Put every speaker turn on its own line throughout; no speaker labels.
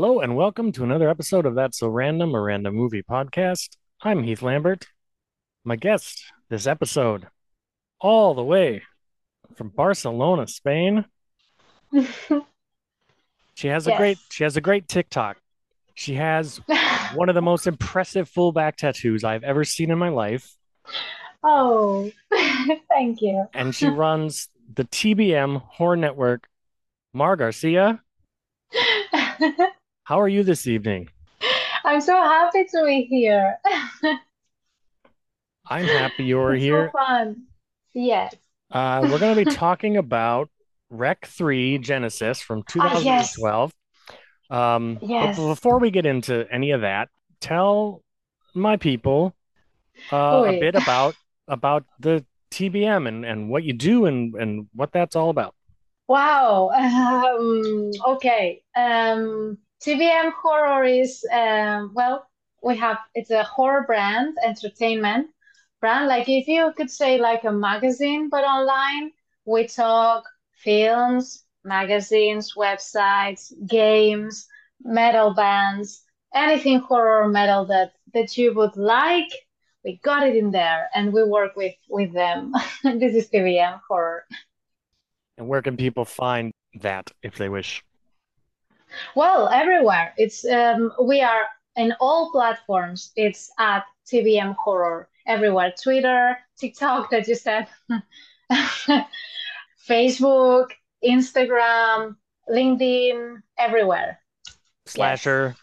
Hello and welcome to another episode of That's So Random, a random movie podcast. I'm Heath Lambert. My guest this episode, all the way from Barcelona, Spain. She has a
Yes.
great she has a great TikTok. She has one of the most impressive full back tattoos I've ever seen in my life,
oh, thank you.
and she runs the TBM Horror Network. Mar Garcia, how are you this evening?
I'm so happy to be here.
I'm happy you're
It's
here.
so fun. Yes.
Uh, we're going to be talking about Rec 3 Genesis from
Ah, yes.
2012. Um,
Yes.
before we get into any of that, tell my people uh, a bit about about the TBM and, and what you do and, and what that's all about.
Wow. Um, okay. Um, TVM Horror is, um, well, we have, it's a horror brand, entertainment brand. Like if you could say like a magazine, but online, we talk films, magazines, websites, games, metal bands, anything horror metal that that you would like. We got it in there and we work with with them. This is TVM Horror.
And where can people find that if they wish?
Well, everywhere. It's um, we are in all platforms. It's at TVM Horror everywhere. Twitter, TikTok that you said, Facebook, Instagram, LinkedIn, everywhere.
Slasher,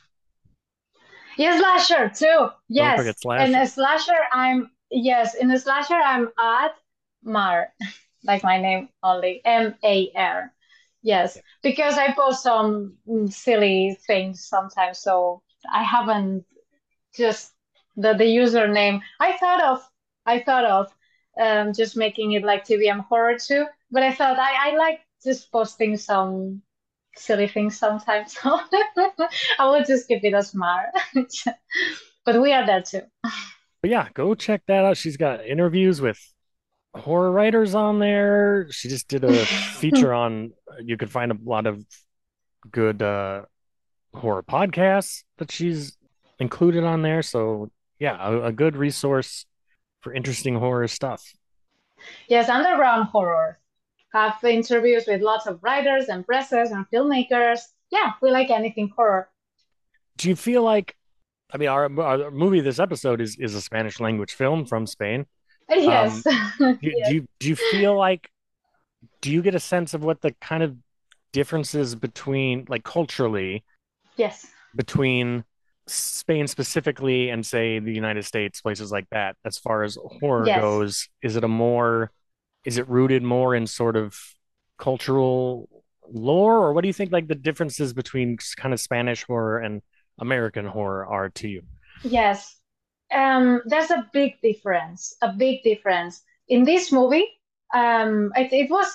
Yes, slasher too.
don't
Yes.
forget
And
Slasher.
a slasher, I'm yes, in a slasher I'm at Mar, like my name only, M-A-R. Yes, because I post some silly things sometimes, so I haven't just the the username. I thought of I thought of um just making it like TVM horror too, but I thought I I like just posting some silly things sometimes, so I will just keep it as Mar. But we are there too.
But yeah, go check that out. She's got interviews with horror writers on there. She just did a feature on, you could find a lot of good uh, horror podcasts that she's included on there. So yeah, a, a good resource for interesting horror stuff.
Yes, underground horror. Have interviews with lots of writers and presses and filmmakers. Yeah, we like anything horror.
Do you feel like, I mean, our, our movie this episode is is a Spanish language film from Spain.
Yes.
Um, do, do
Yes.
you do you feel like, do you get a sense of what the kind of differences between, like culturally,
Yes.
between Spain specifically and say the United States, places like that, as far as horror
Yes.
goes, is it a more, is it rooted more in sort of cultural lore, or what do you think like the differences between kind of Spanish horror and American horror are to you?
Yes. Um, there's a big difference, a big difference. In this movie, um, it, it was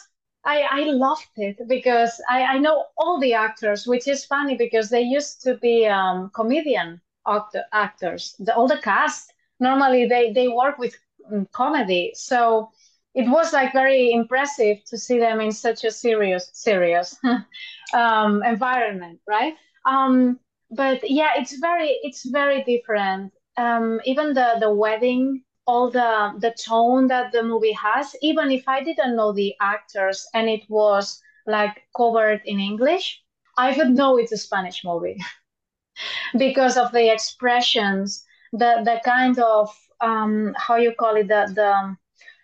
I, I loved it because I, I know all the actors, which is funny because they used to be um, comedian actor, actors. The, all the cast normally they, they work with um, comedy, so it was like very impressive to see them in such a serious serious um, environment, right? Um, but yeah, it's very it's very different. Um, even the the wedding, all the the tone that the movie has, even if I didn't know the actors and it was like covered in English, I would know it's a Spanish movie. Because of the expressions, the the kind of um, how you call it, the the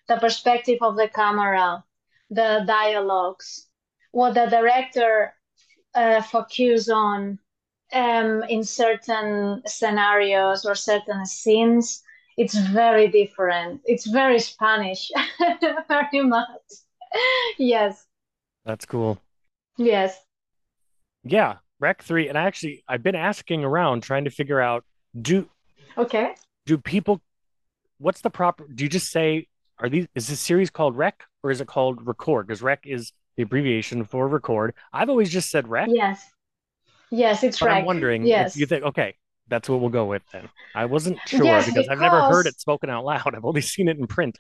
the perspective of the camera, the dialogues, what the director uh, focus on um, in certain scenarios or certain scenes, it's very different. It's very Spanish, very much. Yes,
That's cool.
yes.
Yeah, Rec 3, and actually I've been asking around trying to figure out do
Okay.
do people what's the proper do you just say are these is this series called Rec or is it called Record? Because Rec is the abbreviation for record. I've always just said Rec,
Yes, yes, it's
but I'm
right.
wondering if
Yes.
you think, okay, that's what we'll go with then. I wasn't sure
Yes,
because I've never heard it spoken out loud. I've only seen it in print.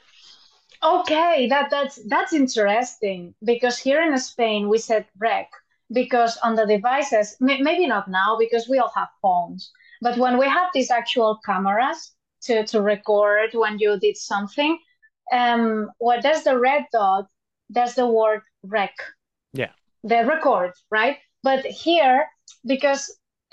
okay, that that's that's interesting because here in Spain we said rec, because on the devices, maybe not now because we all have phones, but when we have these actual cameras to, to record when you did something, um, what does the red dot, there's the word rec.
Yeah.
The record, right? But here, because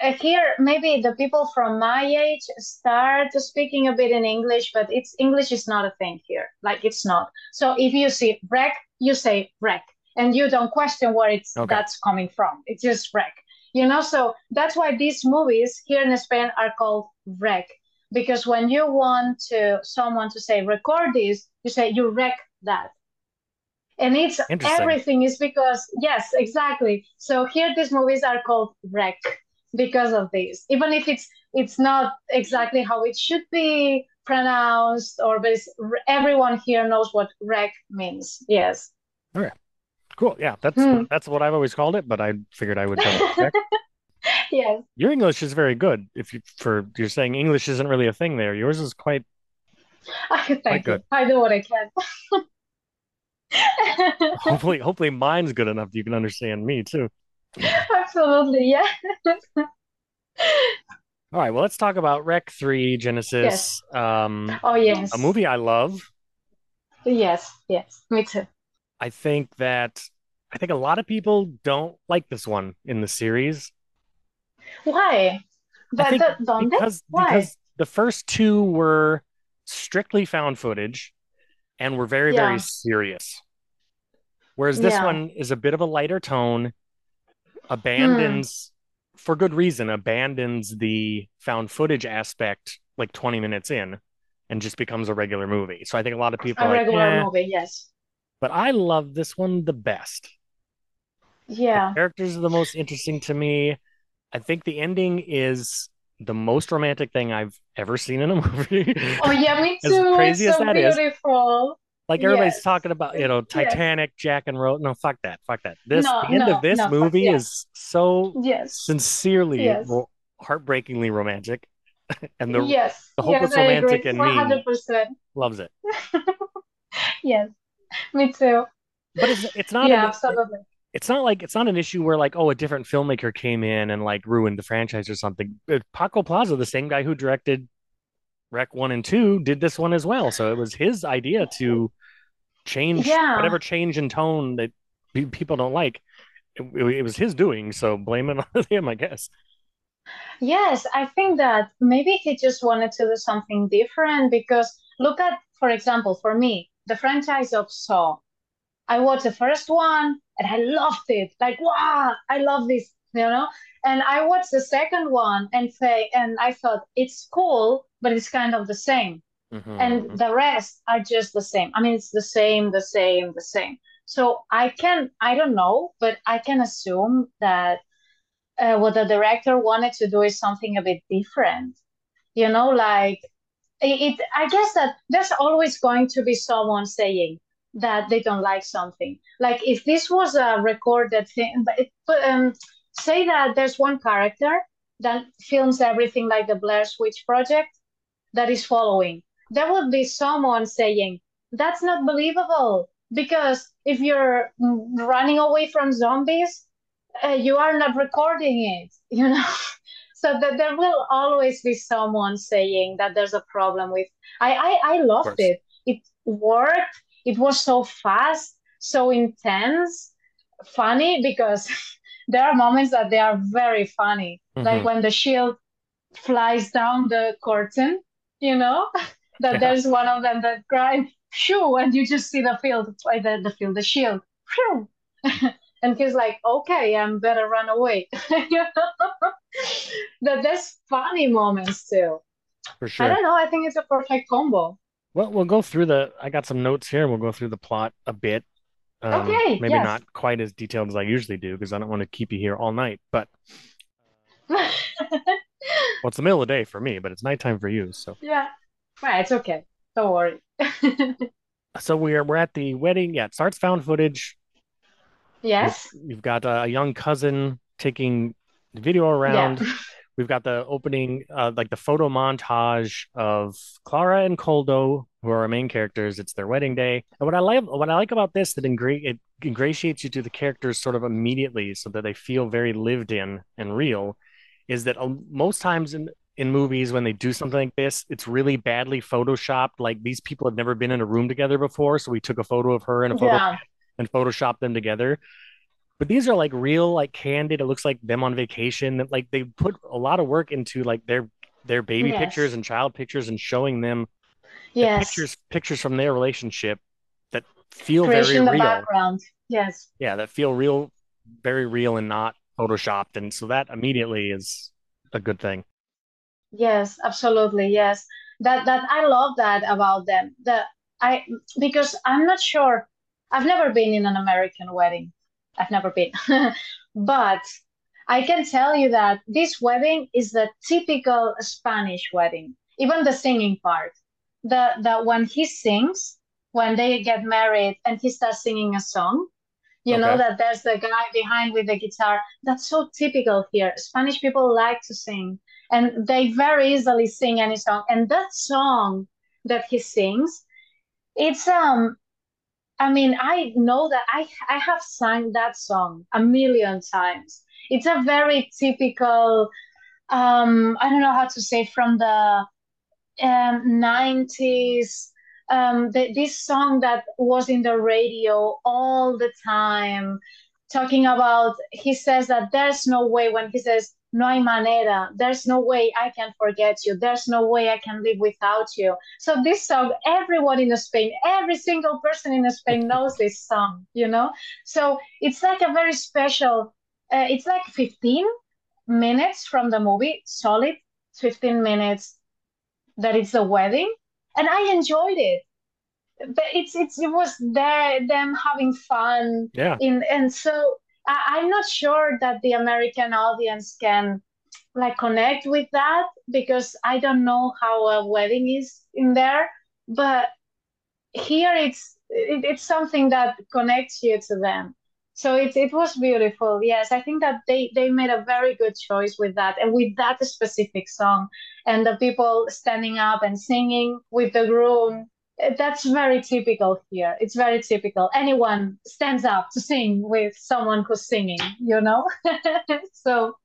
uh, here maybe the people from my age start speaking a bit in English, but it's English is not a thing here. Like it's not. So if you see rec, you say rec, and you don't question where it's okay. that's coming from. It's just rec. You know, so that's why these movies here in Spain are called rec because when you want to someone to say record this, you say you rec that. And it's everything is because yes, exactly. So here these movies are called rec because of this. Even if it's it's not exactly how it should be pronounced or but everyone here knows what rec means. Yes.
Okay. Cool. Yeah, that's hmm. that's what I've always called it, but I figured I would check.
yes.
Your English is very good. If you for you're saying English isn't really a thing there. Yours is quite
Thank quite good. I do what I can.
hopefully hopefully mine's good enough you can understand me too.
Absolutely, yeah.
All right, well let's talk about Rec 3 Genesis.
Yes.
Um
oh yes.
A movie I love.
Yes, yes, me too.
I think that I think a lot of people don't like this one in the series.
Why?
But, because Why? because the first two were strictly found footage and were very yeah. very serious. Whereas this yeah. one is a bit of a lighter tone, abandons hmm. for good reason, abandons the found footage aspect like 20 minutes in and just becomes a regular movie. So I think a lot of people
a
are
regular
like, eh.
movie, yes.
But I love this one the best.
Yeah.
The characters are the most interesting to me. I think the ending is the most romantic thing I've ever seen in a movie.
Oh yeah, me too. as crazy it's as so that beautiful. Is.
Like everybody's yes. talking about, you know, Titanic, yes. Jack and Rose. No, fuck that. Fuck that. This no, the end no, of this no, movie yes. is so yes. sincerely ro- heartbreakingly romantic. and the
yes.
the hopeless romantic in me loves it.
yes. Me too.
But it's it's not
yeah, an, absolutely
it's not like it's not an issue where like oh a different filmmaker came in and like ruined the franchise or something. Uh, Paco Plaza, the same guy who directed Rec one and two, did this one as well. So it was his idea to change yeah. whatever change in tone that people don't like. It, it was his doing, so blame it on him, I guess.
Yes, I think that maybe he just wanted to do something different because look at, for example, for me, the franchise of Saw. I watched the first one, and I loved it. Like, wow, I love this, you know. And I watched the second one and say, and I thought it's cool, but it's kind of the same. Mm-hmm. And the rest are just the same. I mean, it's the same, the same, the same. So I can, I don't know, but I can assume that uh, what the director wanted to do is something a bit different. You know, like it, it. I guess that there's always going to be someone saying, that they don't like something. Like if this was a recorded thing, but, it, um, say that there's one character that films everything like the Blair Witch Project that is following. There would be someone saying that's not believable because if you're running away from zombies, uh, you are not recording it. You know. so that there will always be someone saying that there's a problem with i i, I loved it it worked it was so fast, so intense, funny because there are moments that they are very funny, mm-hmm. like when the shield flies down the curtain, you know, that yeah. there's one of them that cries, shoo, and you just see the field, like the, the field, the shield, shoo. and he's like, okay, I'm better run away. that there's funny moments too.
For sure.
I don't know. I think it's a perfect combo.
Well, we'll go through the. I got some notes here. We'll go through the plot a bit.
Um, okay.
Maybe
yes.
not quite as detailed as I usually do because I don't want to keep you here all night. But well, it's the middle of the day for me, but it's nighttime for you. So
yeah, right. It's okay. Don't worry.
so we're we're at the wedding. Yeah, it starts found footage.
Yes.
You've, you've got a young cousin taking the video around. Yeah. we've got the opening, uh, like the photo montage of Clara and Koldo, who are our main characters. It's their wedding day. And what I like, what I like about this, that ingra- it ingratiates you to the characters sort of immediately, so that they feel very lived in and real, is that um, most times in in movies when they do something like this, it's really badly photoshopped. Like these people have never been in a room together before, so we took a photo of her and a photo
Yeah.
and photoshopped them together. But these are like real, like candid. It looks like them on vacation. Like they put a lot of work into like their their baby
Yes.
pictures and child pictures and showing them the
Yes.
pictures pictures from their relationship that feel very
Creation the
real.
background. Yes.
Yeah, that feel real, very real and not photoshopped. And so that immediately is a good thing.
Yes, absolutely. Yes. That that I love that about them. That I because I'm not sure. I've never been in an American wedding. I've never been. But I can tell you that this wedding is the typical Spanish wedding. Even the singing part. The that when he sings, when they get married and he starts singing a song, you know that there's the guy behind with the guitar. That's so typical here. Spanish people like to sing and they very easily sing any song. And that song that he sings, it's um I mean, I know that I I have sung that song a million times. It's a very typical um I don't know how to say from the um 90s um the, this song that was in the radio all the time talking about he says that there's no way when he says no hay manera. There's no way I can forget you. There's no way I can live without you. So this song everyone in Spain every single person in Spain knows this song you know? So it's like a very special uh, it's like 15 minutes from the movie solid 15 minutes that it's a wedding and I enjoyed it. But it's it's it was there them having fun
Yeah.
in and so I, I'm not sure that the American audience can like connect with that because I don't know how a wedding is in there but here it's it, it's something that connects you to them. So it, it was beautiful. Yes I think that they they made a very good choice with that and with that specific song and the people standing up and singing with the groom that's very typical here. It's very typical. Anyone stands up to sing with someone who's singing you know? So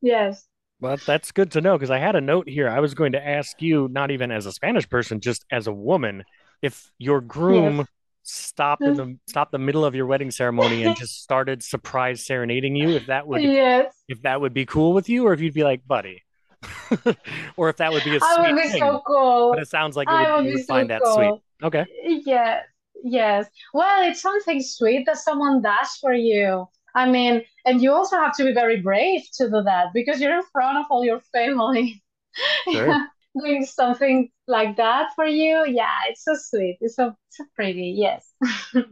yes.
Well, that's good to know because I had a note here. I was going to ask you, not even as a Spanish person, just as a woman, if your groom
yes.
stopped in the stopped the middle of your wedding ceremony and just started surprise serenading you, if that would
yes.
if that would be cool with you, or if you'd be like, buddy, or if that would be a
I would
sweet
be
thing.
so
But it sounds like it would,
would
you would
so
find that sweet. Okay.
Yeah, yes. Well, it's something sweet that someone does for you. I mean, and you also have to be very brave to do that because you're in front of all your family.
Sure.
Doing something like that for you. Yeah, it's so sweet. It's so, so pretty. Yes.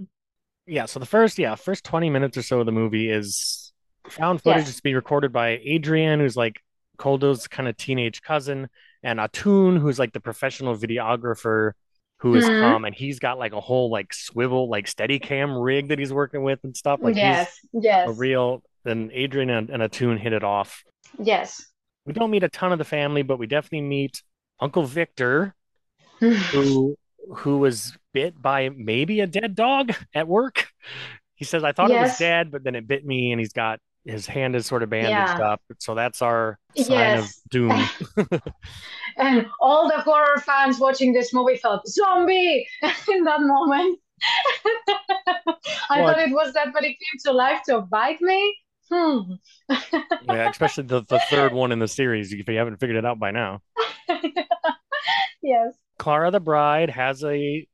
Yeah, so the first, yeah, first 20 minutes or so of the movie is found footage
Yes.
that's being recorded by Adrian, who's like Koldo's kind of teenage cousin, and Atun, who's like the professional videographer who has
hmm
come, and he's got like a whole like swivel, like steady cam rig that he's working with and stuff. Like he's
Yes.
a real, and Adrian and, and Atun hit it off.
Yes.
We don't meet a ton of the family, but we definitely meet Uncle Victor, who who was bit by maybe a dead dog at work. He says, I thought it was dead, but then it bit me, and he's got his hand is sort of bandaged
Yeah.
up. So that's our sign of doom.
And all the horror fans watching this movie thought, zombie! in that moment. I
Well,
thought it was that, but it came to life to bite me. Hmm.
yeah, especially the, the third one in the series, if you haven't figured it out by now.
Yes.
Clara the bride has a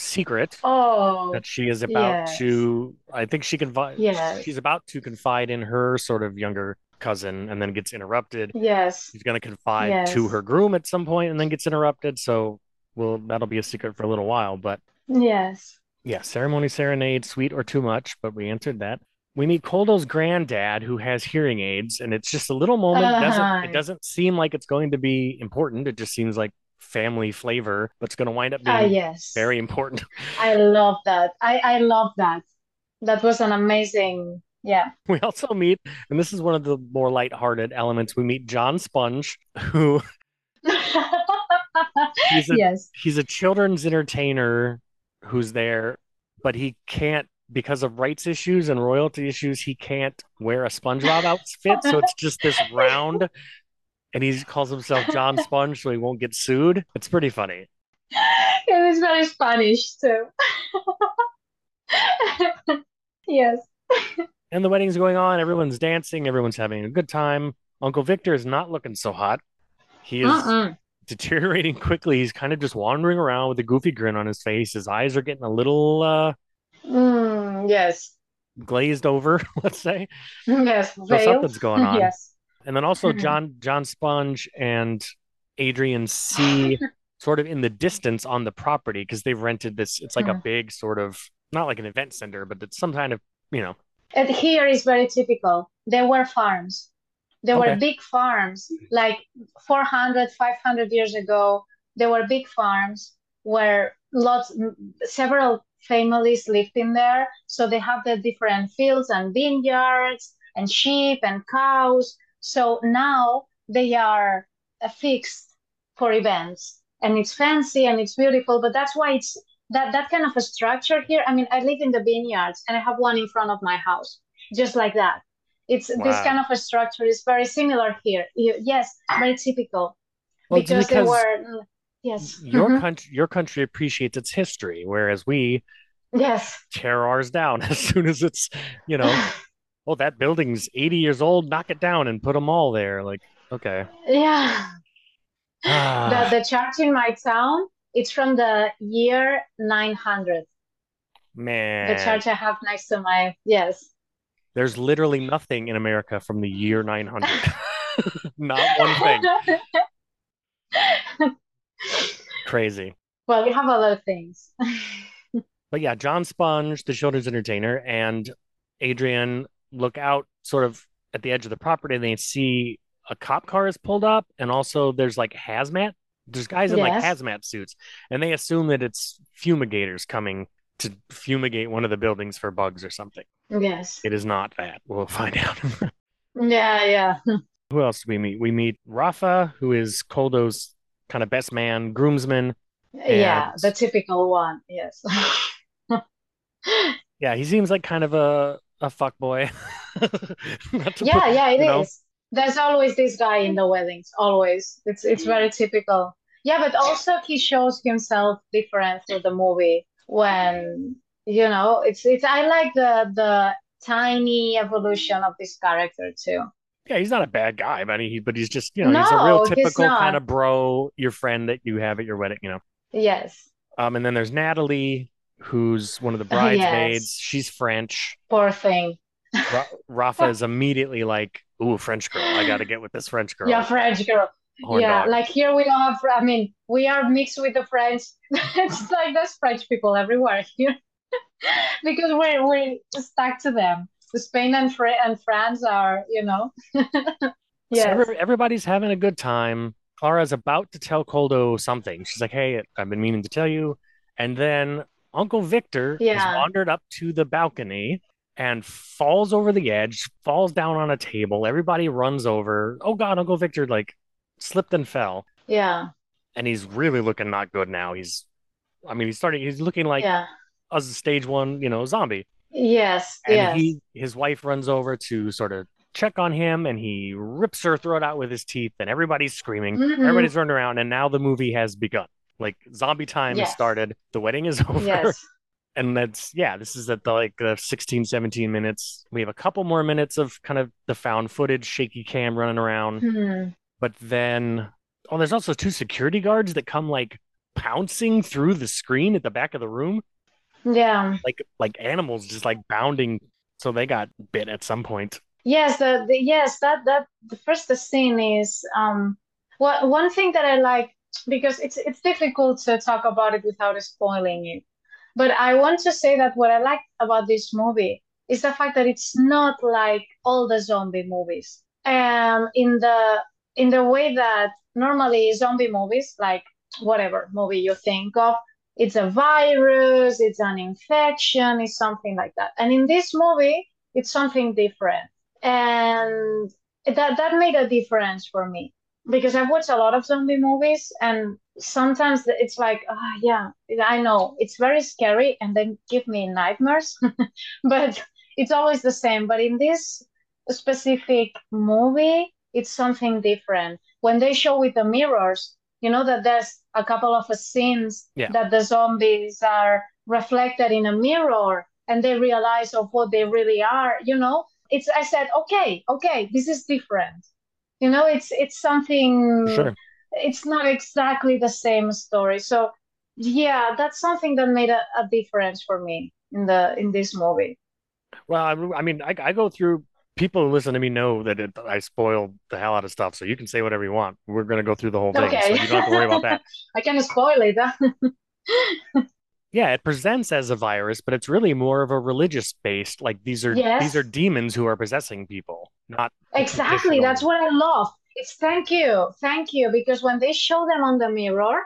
secret
Oh,
that she is about
yes.
to, I think she confide,
Yes.
she's about to confide in her sort of younger cousin and then gets interrupted.
Yes.
She's going to confide to her groom at some point and then gets interrupted. So, well, that'll be a secret for a little while. But
Yes.
yeah, ceremony serenade, sweet or too much, but we answered that. We meet Koldo's granddad who has hearing aids, and it's just a little moment. It doesn't
Uh-huh.
it doesn't seem like it's going to be important. It just seems like family flavor, but it's going to wind up
Ah,
being
yes.
very important.
I love that. I I love that. That was an amazing Yeah.
We also meet, and this is one of the more lighthearted elements. We meet John Sponge, who he's a,
yes.
he's a children's entertainer who's there, but he can't because of rights issues and royalty issues. He can't wear a SpongeBob outfit, so it's just this round, and he calls himself John Sponge, so he won't get sued. It's pretty funny.
It is very Spanish too. yes.
And the wedding's going on. Everyone's dancing. Everyone's having a good time. Uncle Victor is not looking so hot. He is
Mm-mm.
deteriorating quickly. He's kind of just wandering around with a goofy grin on his face. His eyes are getting a little uh,
Mm, yes.
glazed over, let's say.
Yes.
So
veiled.
something's going on.
Yes.
And then also
Mhm.
John John Sponge and Adrian see sort of in the distance on the property because they've rented this. It's like a
Mhm.
big sort of not like an event center, but it's some kind of you know.
And here is very typical. There were farms. There
Okay.
were big farms, like 400, 500 years ago. There were big farms where lots, several families lived in there. So they have the different fields and vineyards and sheep and cows. So now they are uh, fixed for events and it's fancy and it's beautiful, but that's why it's that that kind of a structure here. I mean, I live in the vineyards and I have one in front of my house, just like that. It's this kind of a structure is very similar here. Yes, very typical
Well, it's
because they were mm, yes,
your
mhm,
country your country appreciates its history, whereas we
yes.
tear ours down as soon as it's you know oh that building's 80 years old knock it down and put them all there like okay
Yeah. The
ah,
the church in my town, it's from the year 900.
Man.
The church I have next to my yes.
there's literally nothing in america from the year 900 not one thing crazy
Well, we have other things.
but yeah john sponge the children's entertainer and adrian look out sort of at the edge of the property and they see a cop car is pulled up and also there's like hazmat there's guys in like hazmat suits and they assume that it's fumigators coming to fumigate one of the buildings for bugs or something
Yes.
it is not that we'll find out
Yeah, yeah.
who else do we meet we meet rafa who is koldo's kind of best man groomsman
Yeah,
And-
the typical one. Yes.
yeah he seems like kind of a a fuck boy
Yeah,
put-
yeah, it
you know?
is. There's always this guy in the weddings, always. It's it's very typical. Yeah, but also he shows himself different through the movie when, you know, it's it's I like the the tiny evolution of this character too.
Yeah, he's not a bad guy, but he but he's just you know he's a real typical kind of bro, your friend that you have at your wedding, you know.
Yes,
Um, and then there's Natalie, who's one of the
Yes.
bridesmaids. She's French.
poor thing.
Ra Rafa is immediately like, "Ooh, French girl! I got to get with this French girl."
Yeah, French girl.
Horn
Yeah,
dog.
like here we don't have, I mean, we are mixed with the French. It's like there's French people everywhere here because we're we're stuck to them. Spain and and France are, you know.
So every- everybody's having a good time. Clara's about to tell Koldo something. She's like, "Hey, I've been meaning to tell you." And then Uncle Victor has wandered up to the balcony and falls over the edge, falls down on a table. Everybody runs over. Oh God, Uncle Victor like slipped and fell,
Yeah.
and he's really looking not good now. He's, I mean, he's starting. He's looking like
Yeah.
a stage one, you know, zombie.
Yes.
And
Yes.
he, his wife runs over to sort of check on him, and he rips her throat out with his teeth, and everybody's screaming.
Mhm.
Everybody's running around, and now the movie has begun. Like zombie time has started. The wedding is over.
Yes.
And that's yeah, this is at the like the 16, 17 minutes. We have a couple more minutes of kind of the found footage, shaky cam running around.
Hmm.
But then oh, there's also two security guards that come like pouncing through the screen at the back of the room,
Yeah.
like like animals just like bounding. So they got bit at some point.
Yes, the, the yes, that that the first scene is um what one thing that I like because it's it's difficult to talk about it without spoiling it. But I want to say that what I like about this movie is the fact that it's not like all the zombie movies. Um in the in the way that normally zombie movies, like whatever movie you think of, it's a virus, it's an infection, it's something like that. And in this movie, it's something different. And that that made a difference for me because I've watched a lot of zombie movies and sometimes it's like, oh, yeah, I know it's very scary and then give me nightmares, but it's always the same. But in this specific movie, it's something different. When they show with the mirrors, you know that there's a couple of scenes
Yeah.
that the zombies are reflected in a mirror and they realize of what they really are, you know? It's I said, okay, okay, this is different. You know, it's it's something
sure.
it's not exactly the same story. So yeah, that's something that made a, a difference for me in the in this movie.
Well, I, I mean, I, I go through. People who listen to me know that it, I spoil the hell out of stuff, so you can say whatever you want. We're gonna go through the whole thing, so
Okay.
you don't have to worry about that.
I can spoil it.
Yeah, it presents as a virus, but it's really more of a religious based. Like these are these are demons who are possessing people, not
exactly. That's what I love. It's thank you, thank you, because when they show them on the mirror,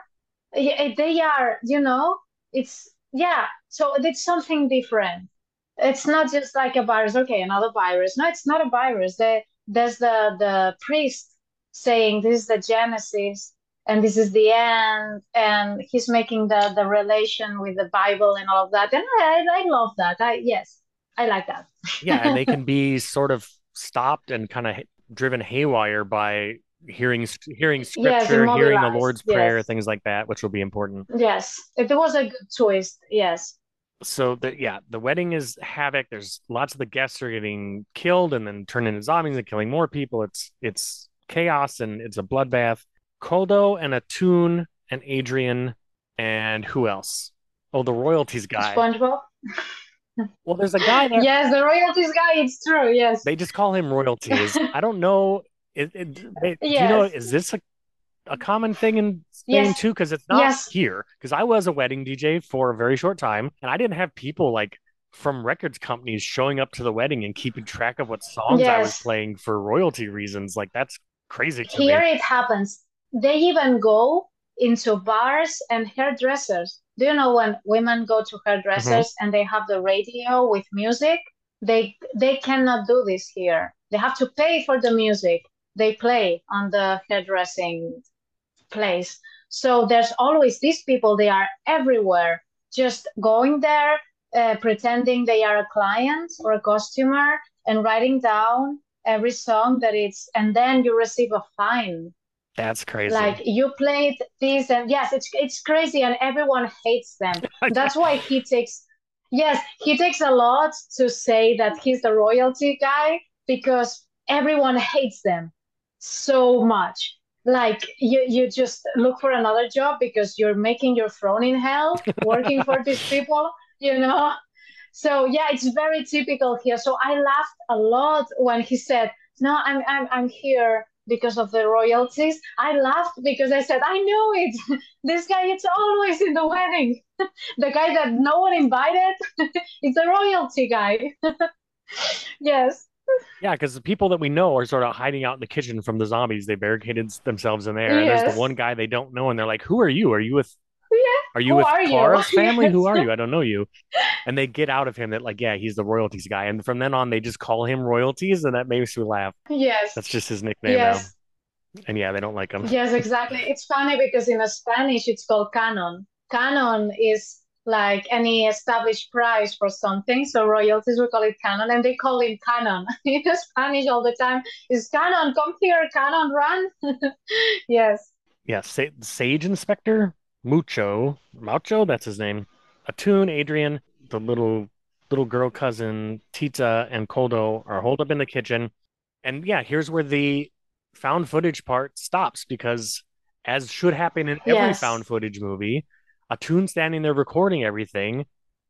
eh, they are, you know, it's yeah. So it's something different. It's not just like a virus. Okay, another virus. No, it's not a virus. The, there's the the priest saying this is the Genesis and this is the end, and he's making the the relation with the Bible and all of that. And I I love that. I yes, I like that.
Yeah, and they can be sort of stopped and kind of driven haywire by hearing hearing
Yes,
scripture, hearing the. Lord's Prayer,
Yes,
things like that, which will be important.
yes. It was a good twist. Yes,
So the yeah, the wedding is havoc. There's lots of the guests are getting killed and then turned into zombies and killing more people. It's it's chaos and it's a bloodbath. Koldo and Atun and Adrian and who else? Oh, the royalties guy.
SpongeBob.
Well, there's a guy there.
Yes, the royalties guy. It's true. Yes,
They just call him royalties. I don't know. It, it, they, do you know, is this a, a common thing in Spain
yes,
too? Because it's not
yes,
here. Because I was a wedding DJ for a very short time and I didn't have people like from records companies showing up to the wedding and keeping track of what songs I was playing for royalty reasons. Like that's crazy to
Here
me.
it happens. They even go into bars and hairdressers. Do you know when women go to hairdressers and they have the radio with music? They they cannot do this here. They have to pay for the music they play on the hairdressing place. So there's always these people, they are everywhere, just going there, uh, pretending they are a client or a customer and writing down every song that it's, and then you receive a fine.
That's crazy.
Like you played this, and yes, it's it's crazy, and everyone hates them. That's why he takes, yes, he takes a lot to say that he's the royalty guy because everyone hates them so much. Like you, you just look for another job because you're making your throne in hell working for these people, you know? So yeah, it's very typical here. So I laughed a lot when he said, "No, I'm I'm I'm here because of the royalties." I laughed because I said, "I know it. This guy is always in the wedding. The guy that no one invited is the royalty guy." Yes.
Yeah, because the people that we know are sort of hiding out in the kitchen from the zombies. They barricaded themselves in there, and there's the one guy they don't know, and they're like, "Who are you? Are you with. Are you
Who
with
are you?
Family? Who are you? I don't know you." And they get out of him that like, yeah, he's the royalties guy, and from then on, they just call him royalties, and that makes me laugh.
Yes.
That's just his nickname now. And yeah, they don't like him.
Yes, exactly. It's funny because in Spanish it's called canon. Canon is like any established price for something. So royalties we call it canon and they call him canon. In Spanish all the time is canon, come here, canon, run. Yes.
Yeah, Sa Sage Inspector Mucho Maucho, that's his name. Atun, Adrian, the little little girl cousin Tita and Koldo are holed up in the kitchen. And yeah, here's where the found footage part stops because, as should happen in every
Yes.
found footage movie, Atun standing there recording everything,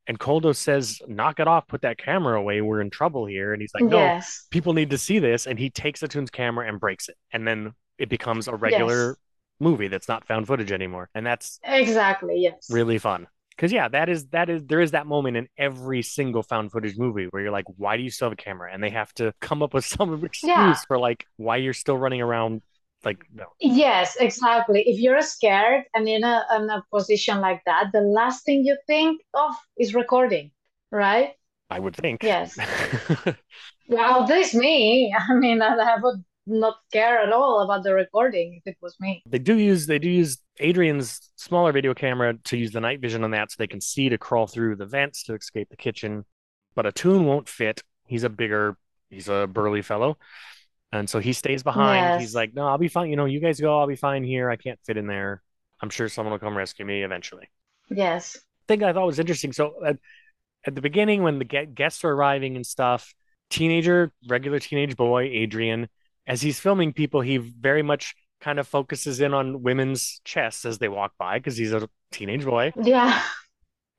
and Koldo says, "Knock it off, put that camera away. We're in trouble here." And he's like, "No,
Yes.
people need to see this." And he takes Atun's camera and breaks it, and then it becomes a regular
Yes.
Movie that's not found footage anymore, and that's
Exactly. Yes.
really fun. Because yeah, that is that is there is that moment in every single found footage movie where you're like, why do you still have a camera? And they have to come up with some
Yeah.
excuse for like why you're still running around. Like no,
Yes, exactly. If you're scared and in a, in a position like that, the last thing you think of is recording, right?
I would think.
Yes. Well, this me. I mean, I I would not care at all about the recording if it was me.
They do use they do use Adrian's smaller video camera to use the night vision on that so they can see to crawl through the vents to escape the kitchen. But Atun won't fit. He's a bigger, he's a burly fellow. And so he stays behind. He's like, no, I'll be fine. You know, you guys go, I'll be fine here. I can't fit in there. I'm sure someone will come rescue me eventually.
Yes.
Thing I thought was interesting. So at, at the beginning, when the gue- guests are arriving and stuff, teenager, regular teenage boy, Adrian, as he's filming people, he very much kind of focuses in on women's chests as they walk by because he's a teenage boy.
Yeah.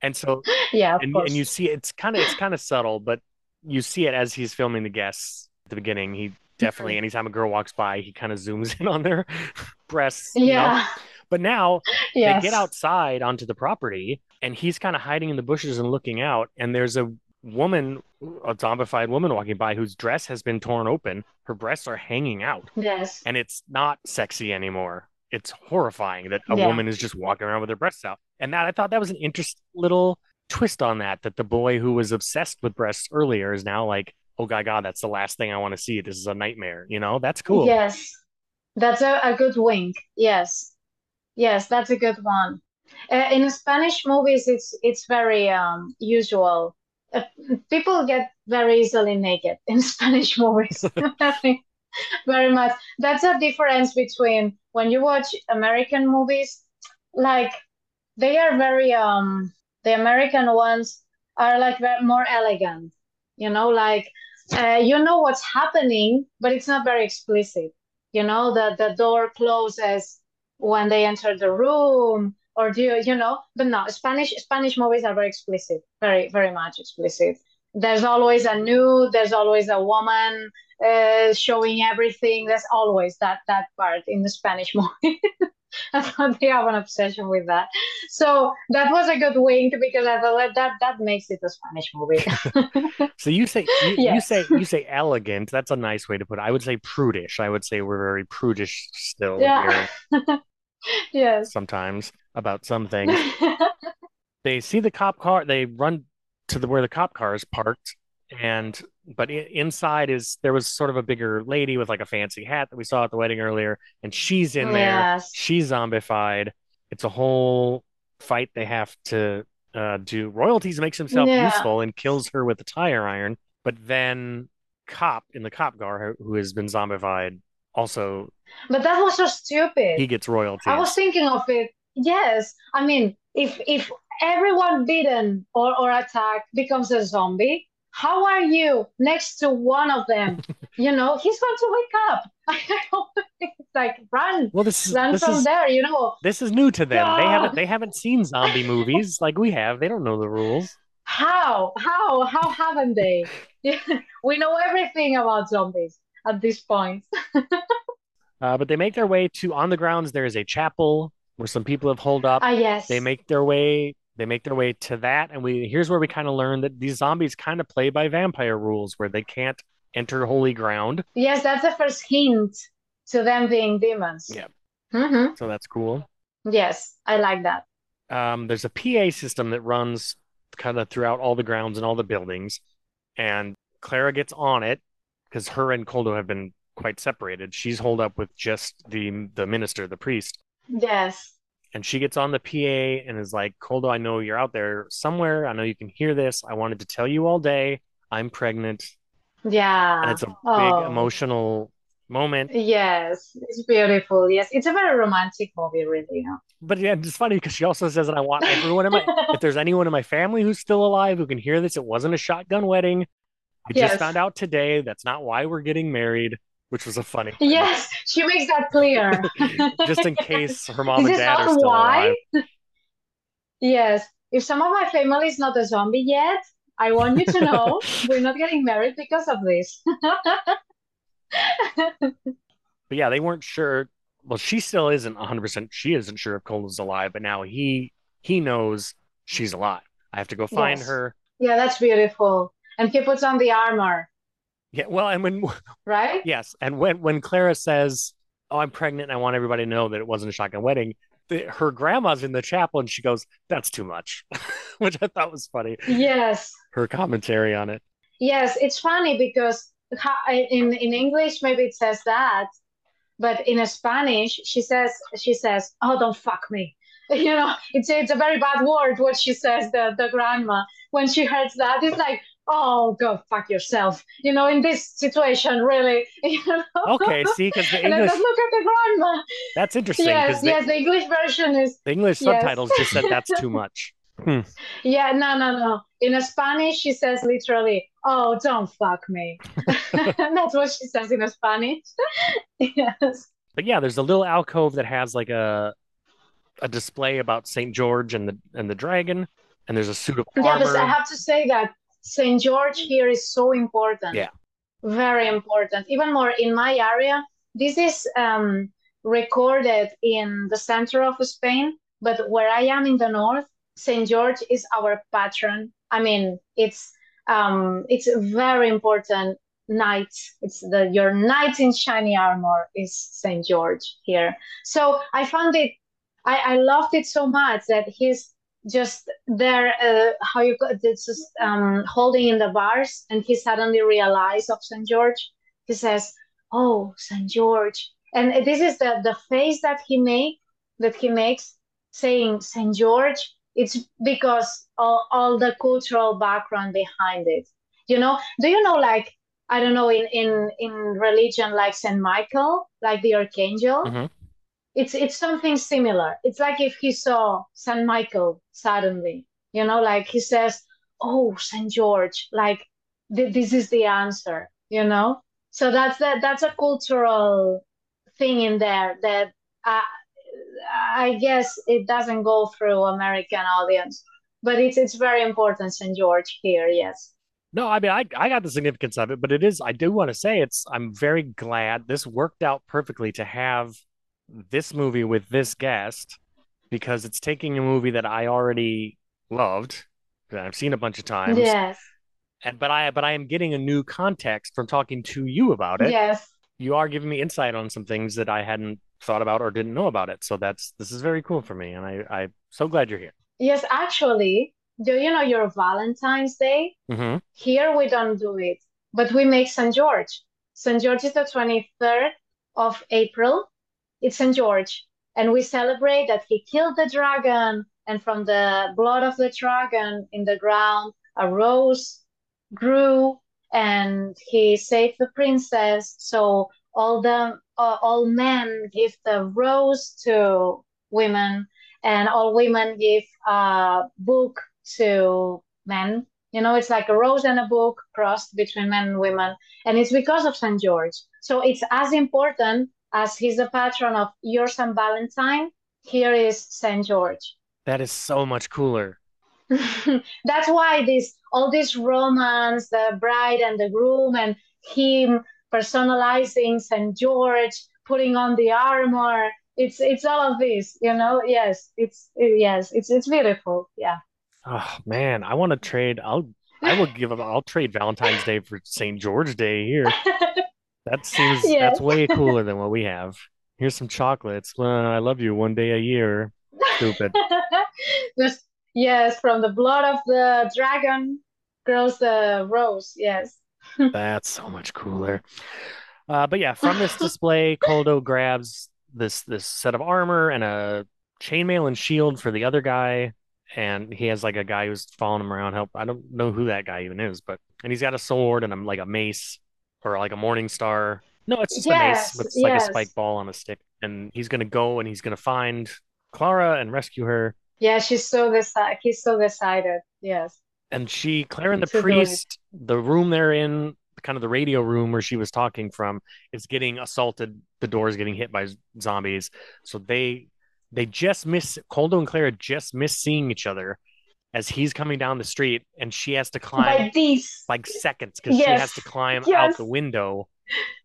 And so
Yeah,
and and you see it's kind of it's kind of subtle, but you see it as he's filming the guests at the beginning. He definitely,
Mhm.
anytime a girl walks by, he kind of zooms in on their breasts, you know.
Yeah.
But now they get outside onto the property, and he's kind of hiding in the bushes and looking out. And there's a woman, a zombified woman walking by whose dress has been torn open. Her breasts are hanging out,
Yes.
and it's not sexy anymore. It's horrifying that a
Yeah.
woman is just walking around with her breasts out. And that I thought that was an interesting little twist on that, that the boy who was obsessed with breasts earlier is now like, oh my God, that's the last thing I want to see. This is a nightmare. You know, that's cool.
Yes. That's a, a good wink. Yes. Yes, that's a good one. Uh, in Spanish movies, it's it's very um, usual. People get very easily naked in Spanish movies. Very much. That's a difference between when you watch American movies, like they are very um the American ones are like more elegant, you know, like uh, you know what's happening, but it's not very explicit. You know, the the door closes when they enter the room, or do you, you know? But no, Spanish Spanish movies are very explicit, very very much explicit. There's always a nude, there's always a woman uh, showing everything. There's always that that part in the Spanish movie. I thought they have an obsession with that. So that was a good wink because I thought that that makes it a Spanish movie.
So you say you, you say you say elegant. That's a nice way to put it. I would say prudish. I would say we're very prudish still
Yeah. Yes.
sometimes about some things. They see the cop car. They run to the where the cop car is parked, and but inside is there was sort of a bigger lady with like a fancy hat that we saw at the wedding earlier, and she's in there.
Yes.
She's zombified. It's a whole fight they have to uh, do. Royalties makes himself
Yeah.
useful and kills her with a tire iron, but then cop in the cop car who has been zombified also
But that was so stupid.
he gets royalty
I was thinking of it. Yes. I mean, if if everyone bitten or, or attacked becomes a zombie, how are you next to one of them? You know, he's going to wake up. I don't think it's like run,
well, this is
run
this
from
is
there, you know.
this is new to them. They haven't they haven't seen zombie movies like we have. They don't know the rules.
How? How? How haven't they? We know everything about zombies at this point.
Uh, but they make their way to on the grounds. There is a chapel where some people have holed up.
Ah, yes.
They make their way. They make their way to that, and we here's where we kind of learn that these zombies kind of play by vampire rules, where they can't enter holy ground.
Yes, that's the first hint to them being demons.
Yeah.
hmm
So that's cool.
Yes, I like that.
Um, there's a PA system that runs kind of throughout all the grounds and all the buildings, and Clara gets on it because her and Koldo have been quite separated. She's holed up with just the the minister, the priest.
Yes.
and she gets on the PA and is like, Koldo, I know you're out there somewhere. I know you can hear this. I wanted to tell you all day I'm pregnant.
Yeah.
And it's a big
Oh.
emotional moment.
Yes, it's beautiful. Yes, it's a very romantic movie, really. Yeah.
But yeah, it's funny because she also says that I want everyone in my, if there's anyone in my family who's still alive who can hear this, it wasn't a shotgun wedding. I just found out today that's not why we're getting married, which was a funny thing.
Yes, she makes that clear.
just in case her mom
This
and
is
dad are
not
still
why.
alive.
Yes, if some of my family is not a zombie yet, I want you to know we're not getting married because of this.
But yeah, they weren't sure. Well, she still isn't 100%. She isn't sure if Koldo's alive, but now he he knows she's alive. I have to go find
Yes.
her.
Yeah, that's beautiful. And he puts on the armor,
Yeah, well, and when
right?
yes, and when when Clara says, "Oh, I'm pregnant and I want everybody to know that it wasn't a shotgun wedding," the, her grandma's in the chapel and she goes, "That's too much," which I thought was funny.
Yes.
Her commentary on it.
Yes, it's funny because in in English maybe it says that, but in Spanish she says she says, "Oh, don't fuck me." You know, it's it's a very bad word what she says the the grandma when she hears that. It's like, oh, go fuck yourself. You know, in this situation, really. You know?
Okay, see, because the
And then
English
just look at the grandma.
that's interesting
Yes,
because the,
yes, the English version is
the English
yes.
subtitles just said that's too much. Hmm.
yeah, no, no, no. In a Spanish, she says literally, "Oh, don't fuck me." That's what she says in a Spanish. yes.
But yeah, there's a little alcove that has like a a display about Saint George and the and the dragon, and there's a suit of
Yeah,
armor.
but I have to say that Saint George here is so important.
Yeah.
Very important. Even more in my area. This is um, recorded in the center of Spain, but where I am in the north, Saint George is our patron. I mean, it's um, it's a very important knight. It's the your knight in shiny armor is Saint George here. So I found it. I, I loved it so much that he's just there uh, how you just um holding in the bars and he suddenly realized of St. George he says oh St. George and this is the the face that he make that he makes saying St. George it's because all, all the cultural background behind it you know do you know like I don't know in in in religion like St. Michael like the archangel
Mhm.
It's it's something similar. It's like if he saw San Michael suddenly, you know, like he says, "Oh, Saint George, like th- this is the answer," you know. So that's that. That's a cultural thing in there that I, I guess it doesn't go through American audience, but it's it's very important. Saint George here, yes.
No, I mean I I got the significance of it, but it is I do want to say it's I'm very glad this worked out perfectly to have this movie with this guest because it's taking a movie that I already loved that I've seen a bunch of times
Yes,
and but I but I am getting a new context from talking to you about it.
yes.
You are giving me insight on some things that I hadn't thought about or didn't know about it. So that's this is very cool for me and I I'm so glad you're here.
Yes, actually, do you know your Valentine's Day?
hmm
Here we don't do it, but we make St. George. St. George is the 23rd of April. It's St. George. And we celebrate that he killed the dragon, and from the blood of the dragon in the ground, a rose grew, and he saved the princess. So all the uh, all men give the rose to women, and all women give a book to men you know, it's like a rose and a book crossed between men and women. And it's because of St. George. So it's as important as he's the patron of your St. Valentine. Here is St. George.
That is so much cooler.
That's why this all this romance, the bride and the groom, and him personalizing St. George, putting on the armor. It's it's all of this, you know. Yes, it's yes, it's it's beautiful. Yeah.
Oh man, I want to trade. I'll I will give up. I'll trade Valentine's Day for St. George Day here. That seems
Yes.
that's way cooler than what we have. Here's some chocolates. I love you one day a year. Stupid.
Just yes, from the blood of the dragon grows the rose. Yes.
That's so much cooler. Uh, but yeah, from this display, Koldo grabs this this set of armor and a chainmail and shield for the other guy, and he has like a guy who's following him around. Help, I don't know who that guy even is, but and he's got a sword and a, like a mace or like a morning star. No, it's just a mace
Yes,
with like a spike ball on a stick, and he's gonna go and he's gonna find Clara and rescue her.
Yeah, she's so decided. He's so decided. Yes.
and she Claire and the
To do it.
priest the room they're in kind of the radio room where she was talking from is getting assaulted the door is getting hit by zombies so they they just miss Koldo and Clara just miss seeing each other as he's coming down the street and she has to climb like seconds because she has to climb out the window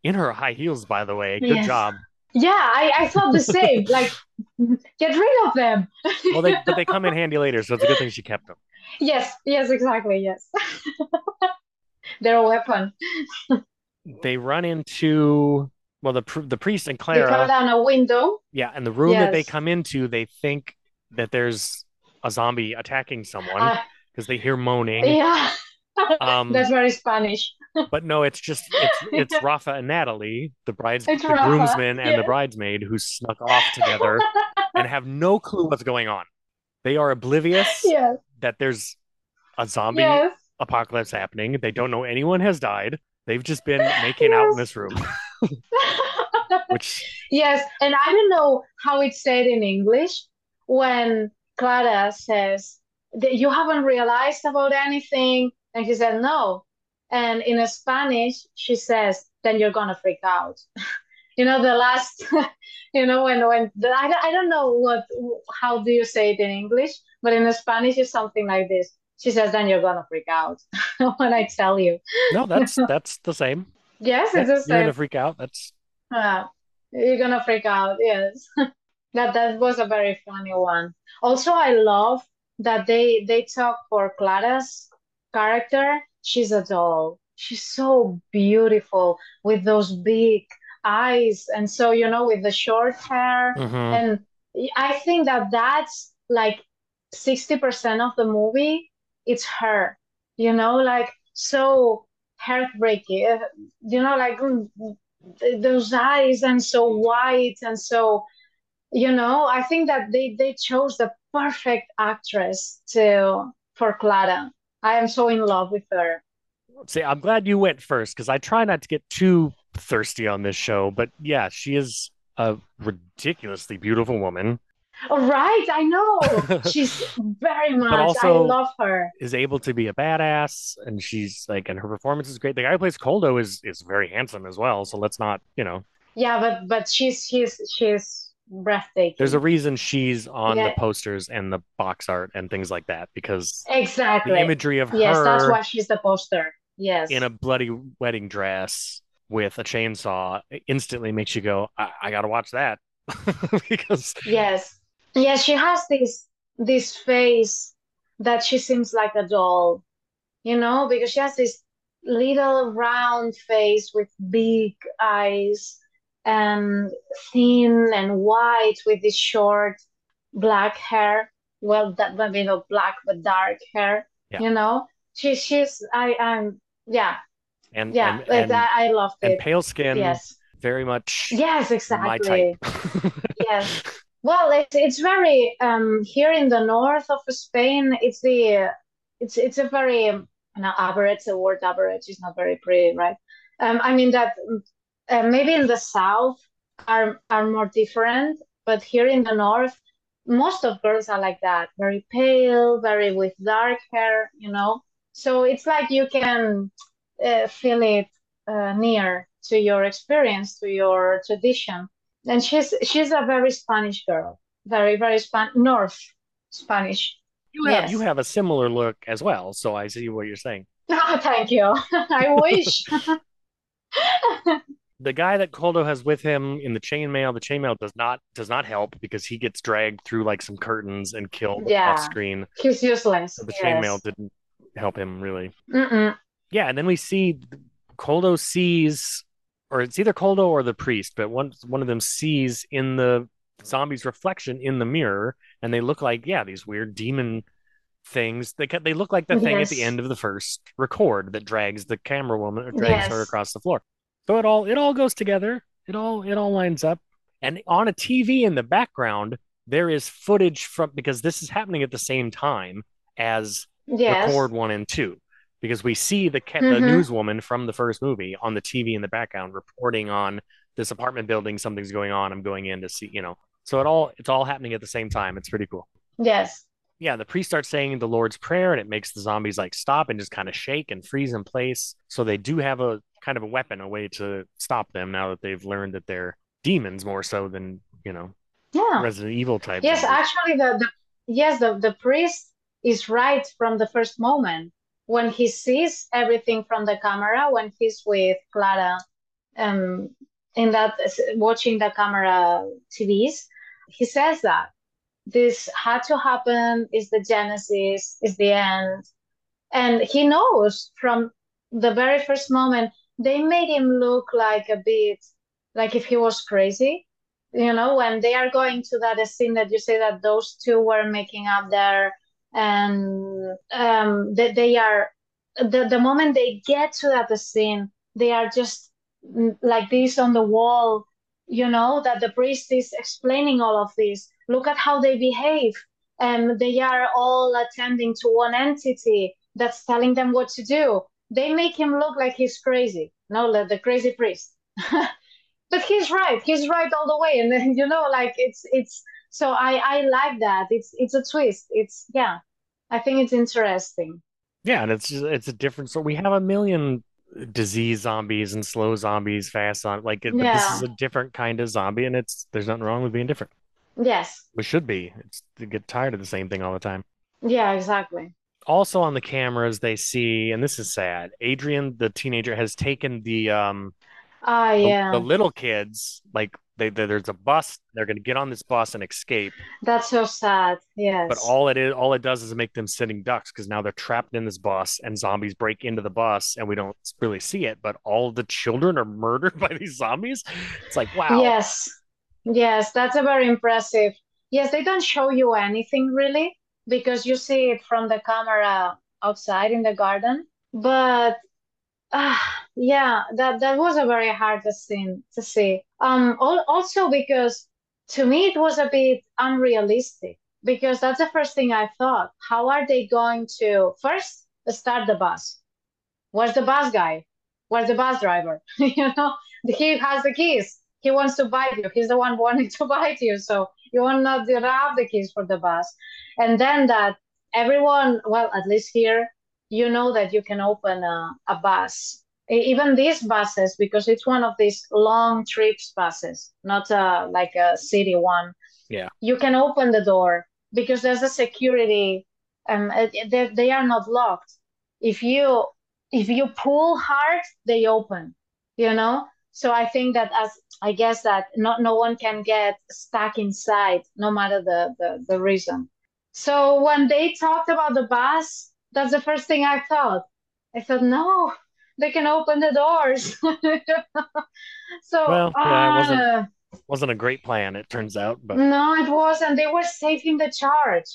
in her high heels by the way good
Yes.
job
Yeah, I, I thought the same. Like, get rid of them.
well they but they come in handy later so it's a good thing she kept them
Yes, yes, exactly. Yes. They're a weapon.
they run into well, the the priest and
They come
Clara,
down a window.
yeah, and the room that they come into, they think that there's a zombie attacking someone
Uh,
because they hear moaning.
yeah.
Um,
That's very Spanish.
but no, it's just it's it's Rafa and Natalie, the brides,
It's
the
Rafa,
groomsmen, and the bridesmaid who snuck off together and have no clue what's going on. They are oblivious
Yes.
that there's a zombie
Yes.
apocalypse happening. They don't know anyone has died. They've just been making out in this room, which
Yes, and I don't know how it's said in English when Clara says that you haven't realized about anything, and he said no. And in Spanish, she says, then you're gonna freak out. You know, the last, you know, when when the, I, don't- I don't know what how do you say it in English, but in Spanish it's something like this. She says, then you're gonna freak out when I tell you.
no, that's that's the same.
Yes, it's the
you're gonna freak out. That's
Uh, you're gonna freak out, yes. That that was a very funny one. Also, I love that they they talk for Clara's character. She's a doll. She's so beautiful with those big eyes, and so you know, with the short hair.
Mhm.
And I think that that's like 60% of the movie, it's her, you know, like so heartbreaking, you know, like mm, those eyes and so white and so, you know, I think that they they chose the perfect actress to for Clara. I am so in love with her.
See, I'm glad you went first because I try not to get too thirsty on this show, but yeah, she is a ridiculously beautiful woman.
All right, I know. She's very much. I
also-
love her.
is able to be a badass and she's like and her performance is great. The guy who plays Koldo is is very handsome as well. So let's not, you know,
Yeah, but but she's she's she's breathtaking.
there's a reason she's on the posters and the box art and things like that because
Exactly.
the imagery of
Yes, that's why she's the poster. Yes.
in a bloody wedding dress with a chainsaw instantly makes you go, I, I gotta watch that. because
Yes. Yes, she has this this face that she seems like a doll, you know, because she has this little round face with big eyes and thin and white with this short black hair. Well, that maybe not black, but dark hair,
Yeah.
you know. She she's I am yeah,
and
yeah,
and,
like
and,
I, I loved
and pale skin
Yes.
very much
Yes, exactly. Yes. Well, it's it's very um here in the north of Spain. It's the it's it's a very um, no average. The word average is not very pretty, right? Um, I mean that um, uh, maybe in the south are are more different, but here in the north, most of girls are like that, very pale, very with dark hair, you know. So it's like you can uh, feel it uh, near to your experience, to your tradition. And she's she's a very Spanish girl, very very Span North Spanish.
You have
Yes.
you have a similar look as well, so I see what you're saying.
Oh, thank you. I wish.
The guy that Koldo has with him in the chainmail, the chainmail does not does not help because he gets dragged through like some curtains and killed
Yeah.
off screen.
He's useless.
So the
Yes.
chainmail didn't help him really.
Mm-mm.
Yeah, and then we see Koldo sees, or it's either Koldo or the priest, but one one of them sees in the zombie's reflection in the mirror, and they look like yeah these weird demon things. They they look like the thing at the end of the first record that drags the camera woman or drags her across the floor. So it all it all goes together. It all it all lines up. And on a TV in the background, there is footage from because this is happening at the same time as
Yes.
record one and two because we see the ca- the
Mhm.
newswoman from the first movie on the TV in the background reporting on this apartment building something's going on I'm going in to see you know so it all it's all happening at the same time it's pretty cool
Yes.
yeah the priest starts saying the Lord's prayer and it makes the zombies like stop and just kind of shake and freeze in place so they do have a kind of a weapon a way to stop them now that they've learned that they're demons more so than you know
Yeah.
Resident Evil type
Yes, actually, the, the yes, the, the priest is right from the first moment when he sees everything from the camera when he's with Clara, um, in that watching the camera TVs. He says that this had to happen. Is the genesis? Is the end? And he knows from the very first moment. They made him look like a bit like if he was crazy. You know, when they are going to that scene that you say that those two were making up there, and um, that they are the the moment they get to that scene, they are just mm, like this on the wall. You know that the priest is explaining all of this. Look at how they behave, and they are all attending to one entity that's telling them what to do. They make him look like he's crazy. No, like the crazy priest. but he's right. He's right all the way. And then you know, like it's it's so I I like that. It's it's a twist. It's yeah. I think it's interesting.
Yeah, and it's just, it's a different so we have a million disease zombies and slow zombies, fast on like but this is a different kind of zombie and it's there's nothing wrong with being different.
Yes.
We should be. It's to get tired of the same thing all the time.
Yeah, exactly.
Also on the cameras they see, and this is sad, Adrian, the teenager, has taken the um
Ah,
the, the little kids, like they, they there's a bus, they're gonna get on this bus and escape.
That's so sad. Yes.
But all it is, all it does is make them sitting ducks because now they're trapped in this bus and zombies break into the bus and we don't really see it. But all the children are murdered by these zombies. It's like, wow.
Yes. Yes, that's a very impressive. Yes, they don't show you anything really because you see it from the camera outside in the garden. But Ah, yeah, that that was a very hard scene to see. Um, al also because to me it was a bit unrealistic because that's the first thing I thought. How are they going to first start the bus? Where's the bus guy? Where's the bus driver? You know, he has the keys. He wants to bite you. He's the one wanting to bite you. So you want not have the keys for the bus. And then that everyone, well, at least here, you know that you can open a, a bus. Even these buses, because it's one of these long trips buses, not a, like a city one
Yeah.
you can open the door because there's a security um uh, they, they are not locked if you if you pull hard they open you know so i think that as i guess that not no one can get stuck inside no matter the the, the reason. So when they talked about the bus that's the first thing i thought. I thought no they can open the doors. So
Well, yeah, it wasn't
uh
wasn't a great plan, it turns out. But
no it wasn't. They were saving the charge.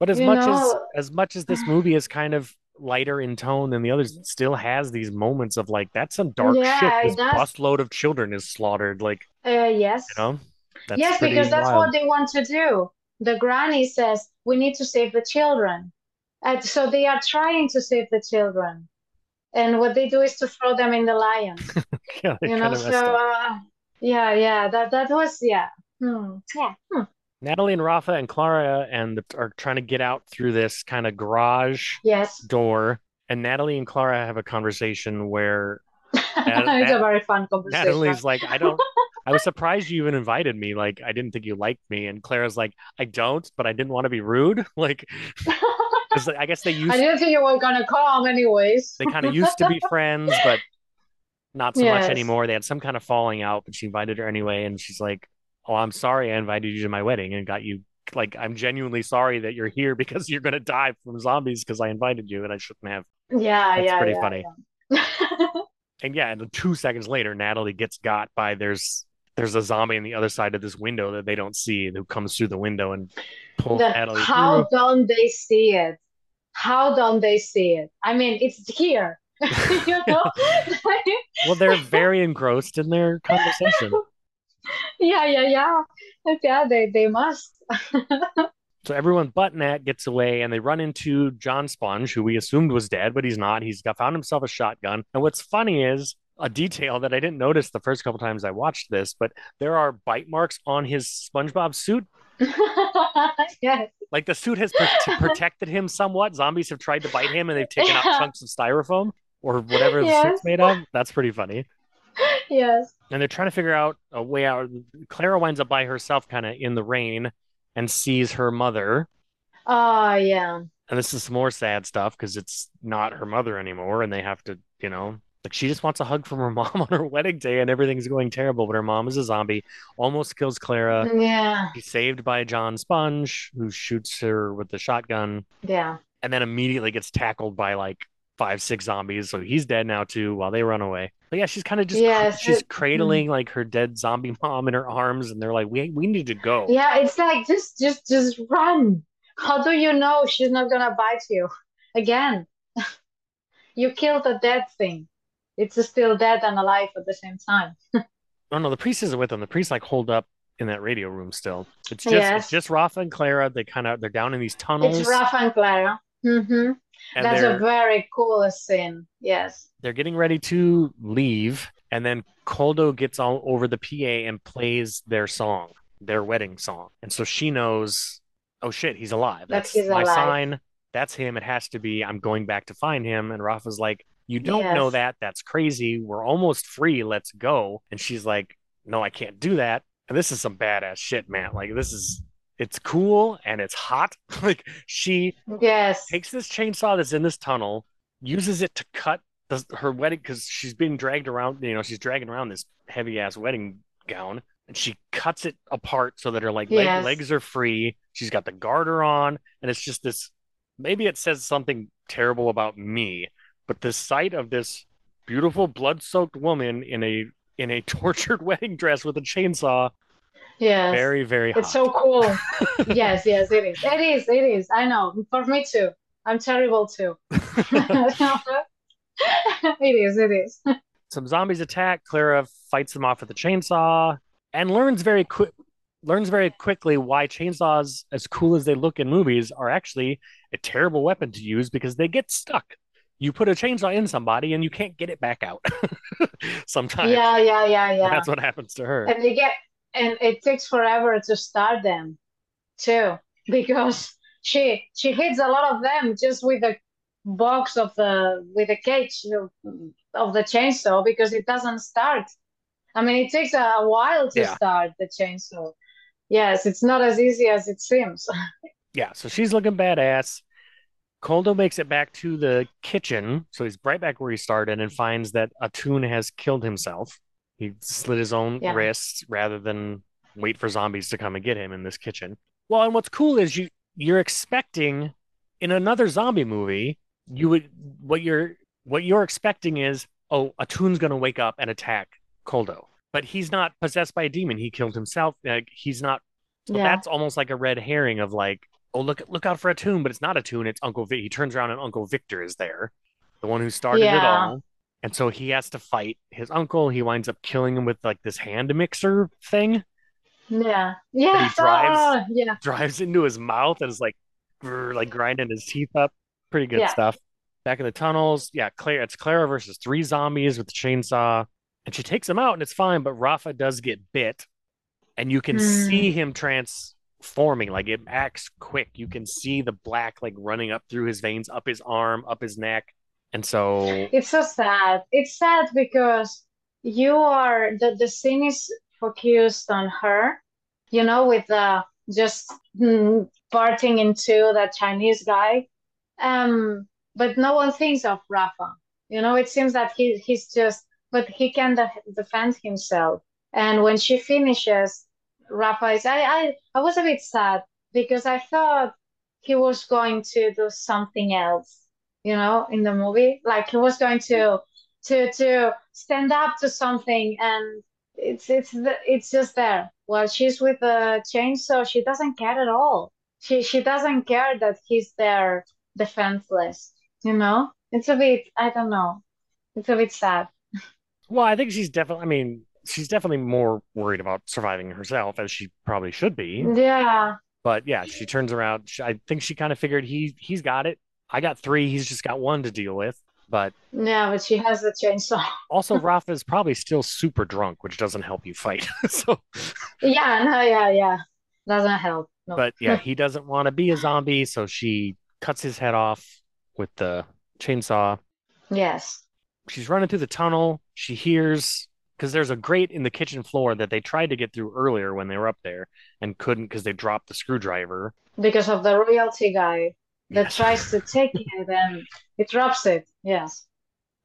But as
You
much as as much as this movie is kind of lighter in tone than the others, still has these moments of like, that's some dark shit.
yeah,
This
it
busload of children is slaughtered. Like,
Uh, yes
you
yes.
know, that's
Yes, because that's
wild.
what they want to do. The granny says, we need to save the children. And so they are trying to save the children. And what they do is to throw them in the lions.
Yeah,
You know, so uh, yeah, yeah, that that was yeah. Hmm. Yeah. Hmm.
Natalie and Rafa and Clara and the, are trying to get out through this kind of garage
Yes.
door, and Natalie and Clara have a conversation where Nat-
It's a very fun conversation.
Natalie's like, I don't. I was surprised you even invited me. Like, I didn't think you liked me. And Clara's like, I don't, but I didn't want to be rude. Like, I guess they used.
I didn't think you were gonna come anyways.
they kind of used to be friends, but not so much anymore. They had some kind of falling out, but she invited her anyway. And she's like, Oh, I'm sorry I invited you to my wedding and got you. Like, I'm genuinely sorry that you're here because you're going to die from zombies because I invited you and I shouldn't have.
Yeah,
That's
yeah,
pretty
yeah,
funny.
yeah.
And yeah, and two seconds later, Natalie gets got by there's there's a zombie on the other side of this window that they don't see and who comes through the window and pulls
The,
Natalie through.
how don't they see it? How don't they see it? I mean, it's here. You know?
Well, they're very engrossed in their conversation.
Yeah, yeah, yeah. Yeah, they they must.
So everyone but Nat gets away and they run into John Sponge, who we assumed was dead, but he's not. He's got found himself a shotgun. And what's funny is a detail that I didn't notice the first couple times I watched this, but there are bite marks on his SpongeBob suit.
Yes.
Like the suit has pr- protected him somewhat. Zombies have tried to bite him and they've taken out chunks of styrofoam or whatever the
Yes.
suit's made of. That's pretty funny.
Yes.
And they're trying to figure out a way out. Clara winds up by herself, kind of in the rain, and sees her mother.
Oh, yeah.
And this is some more sad stuff because it's not her mother anymore, and they have to, you know, like she just wants a hug from her mom on her wedding day, and everything's going terrible. But her mom is a zombie, almost kills Clara.
Yeah.
She's saved by John Sponge, who shoots her with the shotgun,
Yeah.
and then immediately gets tackled by like five, six zombies. So he's dead now too while they run away. But yeah, she's kind of just
Yes.
she's
it-
cradling like her dead zombie mom in her arms, and they're like, "We we need to go."
Yeah, it's like just just just run. How do you know she's not gonna bite you? Again, you killed a dead thing. It's still dead and alive at the same time.
Oh no, the priest isn't with them. The priest like hold up in that radio room still. It's just
Yes.
it's just Rafa and Clara. They kind of they're down in these tunnels,
It's Rafa and Clara. hmm
and
That's a very cool scene. Yes.
they're getting ready to leave, and then Koldo gets all over the PA and plays their song, their wedding song, and so she knows, oh shit, he's alive.
That
That's
he's
my
alive.
sign. That's him. It has to be. I'm going back to find him. And Rafa's like, you don't know that. That's crazy. We're almost free. Let's go. And she's like, no, I can't do that. And this is some badass shit, man. Like this is. It's cool and it's hot. like she
Yes.
takes this chainsaw that's in this tunnel, uses it to cut the, her wedding because she's being dragged around. You know, she's dragging around this heavy ass wedding gown, and she cuts it apart so that her like leg, legs are free. She's got the garter on, and it's just this. Maybe it says something terrible about me, but the sight of this beautiful blood-soaked woman in a in a tortured wedding dress with a chainsaw,
Yes.
very very hot.
It's so cool. Yes, yes, it is. It is, it is. I know. For me too. I'm terrible too. It is, it is.
some zombies attack. Clara fights them off with a chainsaw and learns very quick learns very quickly why chainsaws, as cool as they look in movies, are actually a terrible weapon to use because they get stuck. You put a chainsaw in somebody and you can't get it back out. Sometimes
Yeah, yeah, yeah, yeah.
that's what happens to her.
And they get, and it takes forever to start them too, because she she hits a lot of them just with the box of the with the cage of, of the chainsaw because it doesn't start. I mean, it takes a, a while to
Yeah.
start the chainsaw. Yes, it's not as easy as it seems.
Yeah, so she's looking badass. Koldo makes it back to the kitchen, so he's right back where he started and finds that Atun has killed himself. He slit his own
Yeah.
wrists rather than wait for zombies to come and get him in this kitchen. Well, and what's cool is you you're expecting in another zombie movie, you would what you're what you're expecting is, oh, a Atun's gonna wake up and attack Koldo. But he's not possessed by a demon. He killed himself. Like he's not so
Yeah.
that's almost like a red herring of like, oh look look out for Atun, but it's not Atun, it's Uncle Vic. He turns around and Uncle Victor is there, the one who started it all. And so he has to fight his uncle. He winds up killing him with like this hand mixer thing,
Yeah. Yes.
drives-
Oh, yeah.
drives into his mouth and is like grr, like grinding his teeth up. Pretty good
Yeah.
stuff. Back in the tunnels, yeah, Claire it's Clara versus three zombies with the chainsaw. And she takes him out and it's fine, but Rafa does get bit. And you can
Hmm.
see him transforming, like it acts quick. You can see the black like running up through his veins, up his arm, up his neck. And so
It's so sad. It's sad because you are the the scene is focused on her, you know, with uh just mm, parting into that Chinese guy. Um, but no one thinks of Rafa. You know, it seems that he he's just, but he can de defend himself. And when she finishes, Rafa is. I I I was a bit sad because I thought he was going to do something else you know, in the movie. Like he was going to to to stand up to something, and it's it's the, it's just there. Well, she's with the chainsaw, she doesn't care at all. She she doesn't care that he's there defenseless. You know, it's a bit. I don't know. It's a bit sad.
well, I think she's definitely I mean, she's definitely more worried about surviving herself as she probably should be.
Yeah,
But yeah, she turns around. She, I think she kind of figured he he's got it. I got three. He's just got one to deal with. But
yeah, but she has the chainsaw.
also, Rafa is probably still super drunk, which doesn't help you fight. so,
Yeah, no, yeah, yeah. Doesn't help. No.
but yeah, he doesn't want to be a zombie, so she cuts his head off with the chainsaw.
Yes.
She's running through the tunnel. She hears because there's a grate in the kitchen floor that they tried to get through earlier when they were up there and couldn't because they dropped the screwdriver.
Because of the royalty guy that
Yes.
tries to take it and it drops it. Yes.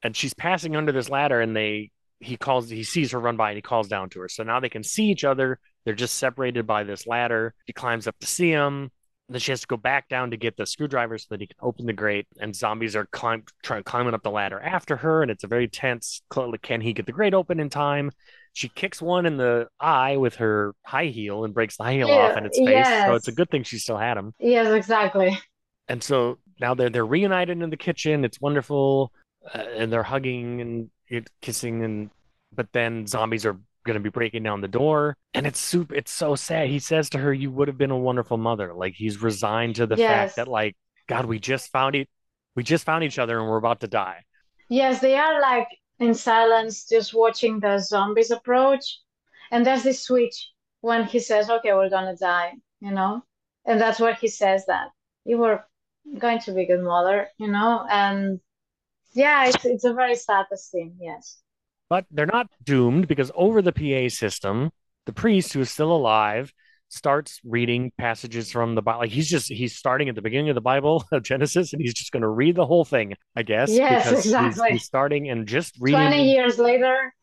and she's passing under this ladder and they he calls he sees her run by and he calls down to her so now they can see each other they're just separated by this ladder she climbs up to see him then she has to go back down to get the screwdriver so that he can open the grate. And zombies are climb, trying climbing up the ladder after her, and it's a very tense. Can he get the grate open in time? She kicks one in the eye with her high heel and breaks the high heel
Yeah,
off in its face.
yes.
So it's a good thing she still had him.
Yes, exactly.
And so now they're they're reunited in the kitchen. It's wonderful, uh, and they're hugging and kissing, and but then zombies are going to be breaking down the door, and it's super. It's so sad. He says to her, "You would have been a wonderful mother." Like he's resigned to the
Yes.
fact that like God, we just found it. We just found each other, and we're about to die.
Yes, they are like in silence, just watching the zombies approach. And there's this switch when he says, Okay, we're gonna die, you know? And that's where he says that you were going to be a good mother, you know? And yeah, it's it's a very sad thing, yes.
But they're not doomed because over the PA system, the priest who is still alive starts reading passages from the Bible. Like he's just he's starting at the beginning of the Bible of Genesis, and he's just going to read the whole thing, I guess.
Yes,
because he's-
exactly.
He's, starting and just reading.
20 years later,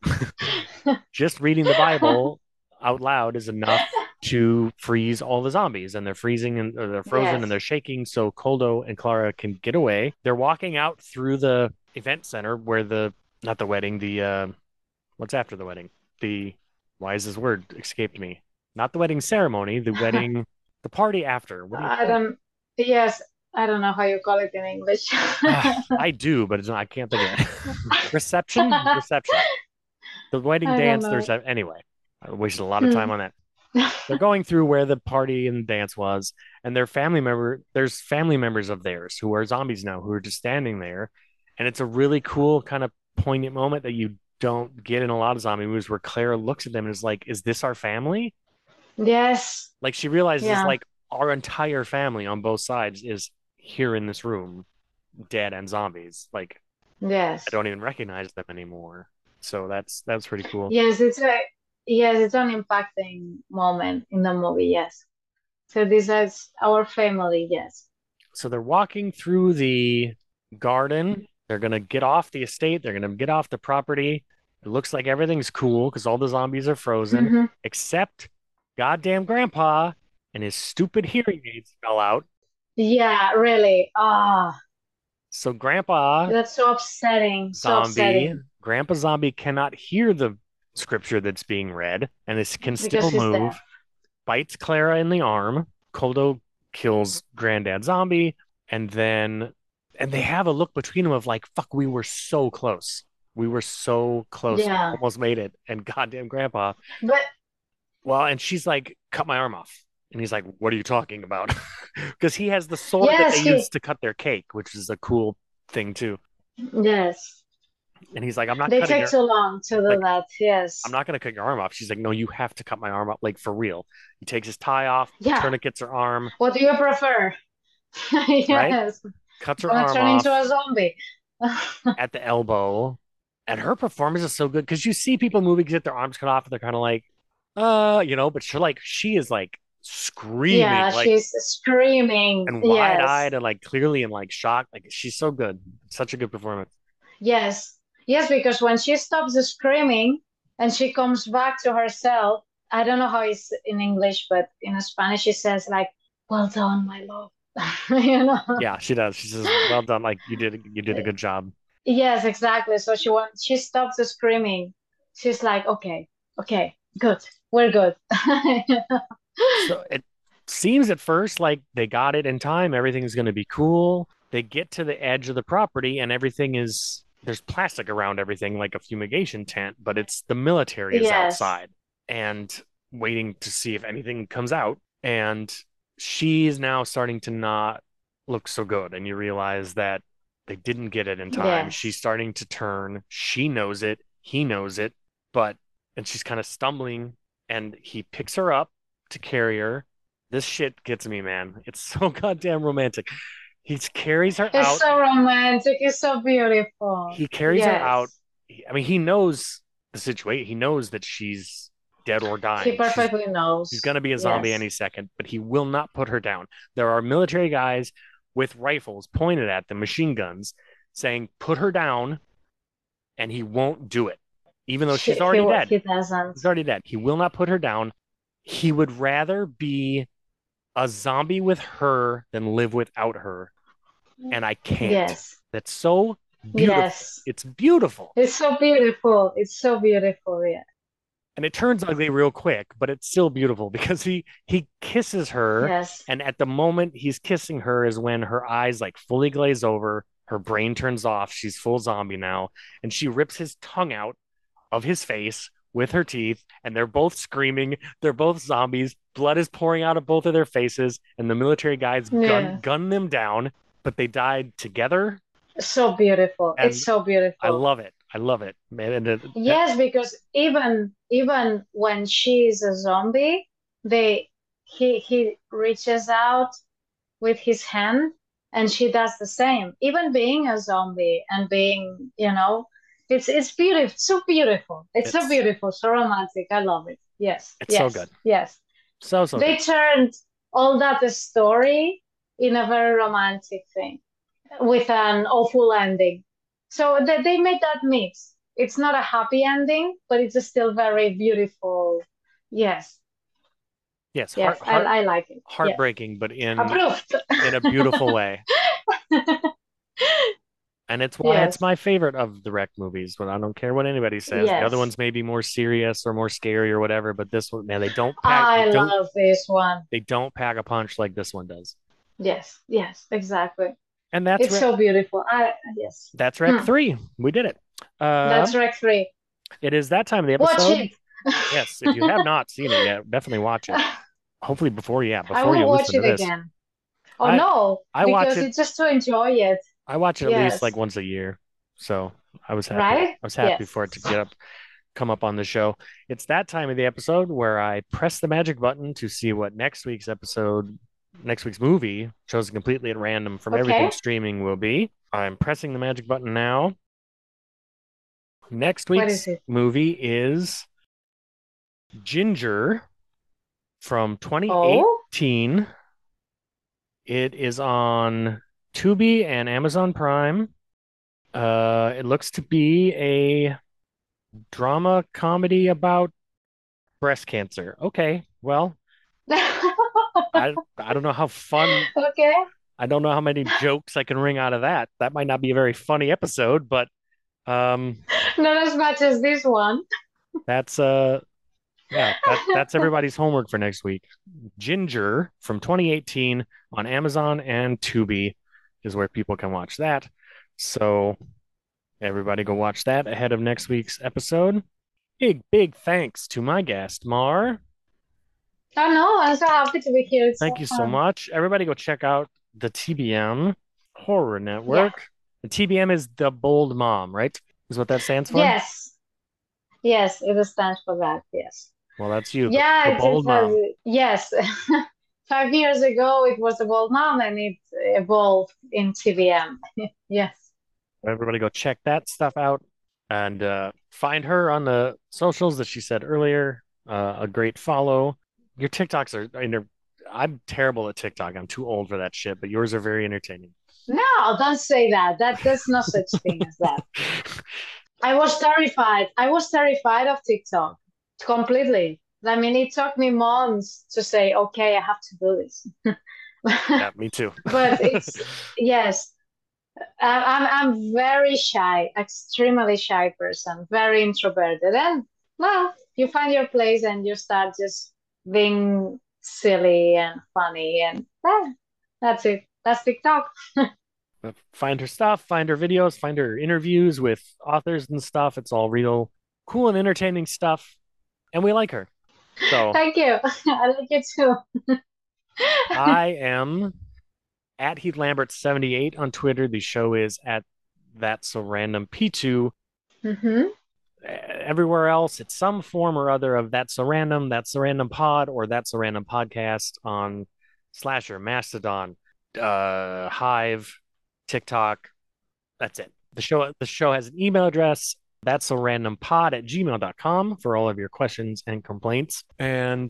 just reading the Bible out loud is enough to freeze all the zombies, and they're freezing and or they're frozen
Yes.
and they're shaking. So Koldo and Clara can get away. They're walking out through the event center where the not the wedding, the uh, what's after the wedding? The why is this word escaped me? Not the wedding ceremony, the wedding, the party after. Do
I don't, yes, I don't know how you call it in English.
I do, but it's not, I can't think of it. Reception? Reception. The wedding
I
dance, there's a, anyway. I wasted a lot of
Hmm.
time on that. They're going through where the party and dance was, and their family member, there's family members of theirs who are zombies now who are just standing there. And it's a really cool kind of poignant moment that you don't get in a lot of zombie movies where Clara looks at them and is like, Is this our family?
Yes,
Like she realizes
Yeah.
like our entire family on both sides is here in this room, dead and zombies. Like
yes.
I don't even recognize them anymore. So that's that's pretty cool.
Yes, it's a yes, it's an impacting moment in the movie, yes. So this is our family, yes.
So they're walking through the garden. They're gonna get off the estate. They're gonna get off the property. It looks like everything's cool because all the zombies are frozen,
Mhm.
except goddamn grandpa and his stupid hearing aids fell out.
Yeah, really. Ah,
So grandpa
that's so upsetting. So
zombie,
upsetting.
grandpa zombie cannot hear the scripture that's being read and this can still
Because
move.
deaf.
bites Clara in the arm. Koldo kills Granddad Zombie, and then and they have a look between them of like, "Fuck, we were so close. We were so close.
Yeah.
almost made it." And goddamn Grandpa,
But
well, and she's like, "Cut my arm off." And he's like, "What are you talking about?" Because he has the sword that they
he-
use to cut their cake, which is a cool thing too.
yes,
And he's like, "I'm not
they take
your,
too long to do
like,
that. Yes.
I'm not gonna cut your arm off." She's like, "No, you have to cut my arm off, like for real." He takes his tie off,
Yeah.
tourniquets her arm,
What do you prefer? Yes.
cuts her arm
turn
off.
into a zombie.
at the elbow. And her performance is so good because you see people moving get their arms cut off and they're kind of like, uh, you know, but she's like, she is like screaming,
Yeah,
like,
she's screaming.
and
Yes.
wide eyed and like clearly in like shock. Like, she's so good. Such a good performance.
Yes. Yes, because when she stops screaming and she comes back to herself, I don't know how it's in English, but in Spanish she says like, "Well done, my love." You know?
Yeah, she does. She says, well done. Like, you did, you did a good job.
Yes, exactly. So she wants she stops screaming. She's like, "Okay, okay, good. We're good."
So it seems at first like they got it in time. Everything's going to be cool. They get to the edge of the property and everything is there's plastic around everything like a fumigation tent, but it's the military is
Yes.
outside and waiting to see if anything comes out. And she's now starting to not look so good. And you realize that they didn't get it in time.
Yes.
She's starting to turn. She knows it. He knows it. But, and she's kind of stumbling and he picks her up to carry her. This shit gets me, man. It's so goddamn romantic. He carries her out.
It's
out.
so romantic. It's so beautiful.
He carries her out. I mean, he knows the situation. He knows that she's dead or dying.
He
She's-
perfectly knows.
She's going to be a zombie
Yes.
any second, but he will not put her down. There are military guys with rifles pointed at them, machine guns, saying, put her down, and he won't do it, even though
She-
she's already
he,
dead.
He doesn't.
She's already dead. He will not put her down. He would rather be a zombie with her than live without her. And I can't.
Yes.
That's so beautiful.
Yes.
It's beautiful.
It's so beautiful. It's so beautiful. Yeah.
And it turns ugly real quick, but it's still beautiful because he he kisses her
Yes.
and at the moment he's kissing her is when her eyes like fully glaze over, her brain turns off, she's full zombie now, and she rips his tongue out of his face with her teeth, and they're both screaming. They're both zombies. Blood is pouring out of both of their faces, and the military guys gun gun them down, but they died together.
So beautiful.
And
it's so beautiful.
I love it. I love it, man. And it,
Yes, because even even when she's a zombie, they he he reaches out with his hand and she does the same. Even being a zombie and being, you know, it's it's beautiful, so beautiful. It's, so beautiful, so romantic. I love it. Yes.
It's so
yes,
good.
Yes.
so so
They
good.
turned all that story in a very romantic thing with an awful ending. So they, they made that mix. It's not a happy ending, but it's still very beautiful. Yes,
yes,
yes,
heart, heart,
I, I like it.
heartbreaking, but in
Approved.
in a beautiful way. And it's why
Yes.
it's my favorite of the Rec movies, but I don't care what anybody says. The other ones may be more serious or more scary or whatever, but this one, man, they don't pack
I
they don't
love this one.
they don't pack a punch like this one does.
Yes, yes, exactly.
And that's
It's
Rec,
so beautiful. I yes,
that's Rec
Hmm.
3. We did it. Uh,
that's Rec 3.
it is that time of the episode.
Watch it.
Yes, if you have not seen it yet, definitely watch it. Hopefully before yeah,
I
before you
will watch it again. Oh
I-
no,
I watch
because
it-
it's just to enjoy it,
I watch it at least like once a year. So I was happy.
right?
I was happy
Yes.
for it to get up, come up on the show. It's that time of the episode where I press the magic button to see what next week's episode, next week's movie, chosen completely at random from everything streaming, will be. I'm pressing the magic button now. Next week's
is
movie is Ginger from
Oh,
2018. It is on Tubi and Amazon Prime. Uh, it looks to be a drama comedy about breast cancer. Okay, well, I I don't know how fun.
okay.
I don't know how many jokes I can wring out of that. That might not be a very funny episode, but um,
Not as much as this one.
that's uh, yeah, that, that's everybody's homework for next week. Ginger from 2018 on Amazon and Tubi is where people can watch that. So everybody go watch that ahead of next week's episode. Big, big thanks to my guest, Mar.
Oh no, I'm so happy to be here. It's
Thank you so much. Everybody go check out the TBM Horror Network. The TBM is the Bold Mom, right? Is what that stands for?
Yes. Yes, it stands for that. Yes.
Well, that's you.
Yeah,
the Bold Mom.
yes. Five years ago, it was the Bold Mom, and it evolved in TVM. Yes.
Everybody go check that stuff out and uh, find her on the socials that she said earlier. Uh, a great follow. Your TikToks are, inter- I'm terrible at TikTok. I'm too old for that shit, but yours are very entertaining.
No, don't say that. That there's no such thing as that. I was terrified. I was terrified of TikTok completely. I mean, it took me months to say, okay, I have to do this.
yeah, me too.
But it's yes, I'm I'm very shy, extremely shy person, very introverted, and well, you find your place and you start just being silly and funny, and eh, that's it. That's TikTok.
find her stuff, find her videos, find her interviews with authors and stuff. It's all real cool and entertaining stuff. And we like her. So
Thank you. I like it too.
I am at Heath Lambert 78 on Twitter. The show is at That's So Random P2.
hmm
Everywhere else, it's some form or other of That's a Random, That's a Random Pod, or That's a Random Podcast on Slasher, Mastodon, uh, Hive, TikTok. That's it. The show the show has an email address. That's a random pod at gmail.com for all of your questions and complaints. And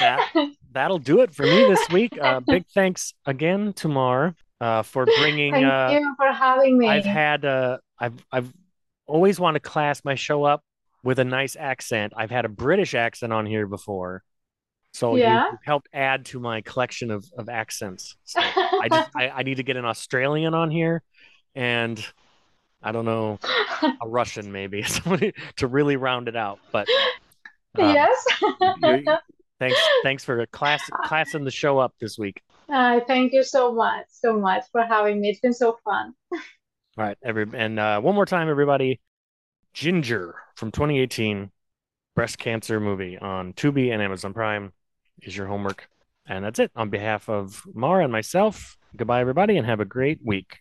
that that'll do it for me this week. Uh, big thanks again to Mar uh, for bringing.
Thank
Uh,
you for having me.
I've had uh, I've I've always want to class my show up with a nice accent. I've had a British accent on here before, So
Yeah.
you helped add to my collection of, of accents. So I just I, I need to get an Australian on here and I don't know, a Russian maybe somebody to really round it out. But um,
yes.
thanks thanks for class classing the show up this week.
Uh, thank you so much, so much for having me. It's been so fun.
All right, every and uh, one more time, everybody. Ginger from 2018, breast cancer movie on Tubi and Amazon Prime is your homework. And that's it. On behalf of Mara and myself, goodbye, everybody, and have a great week.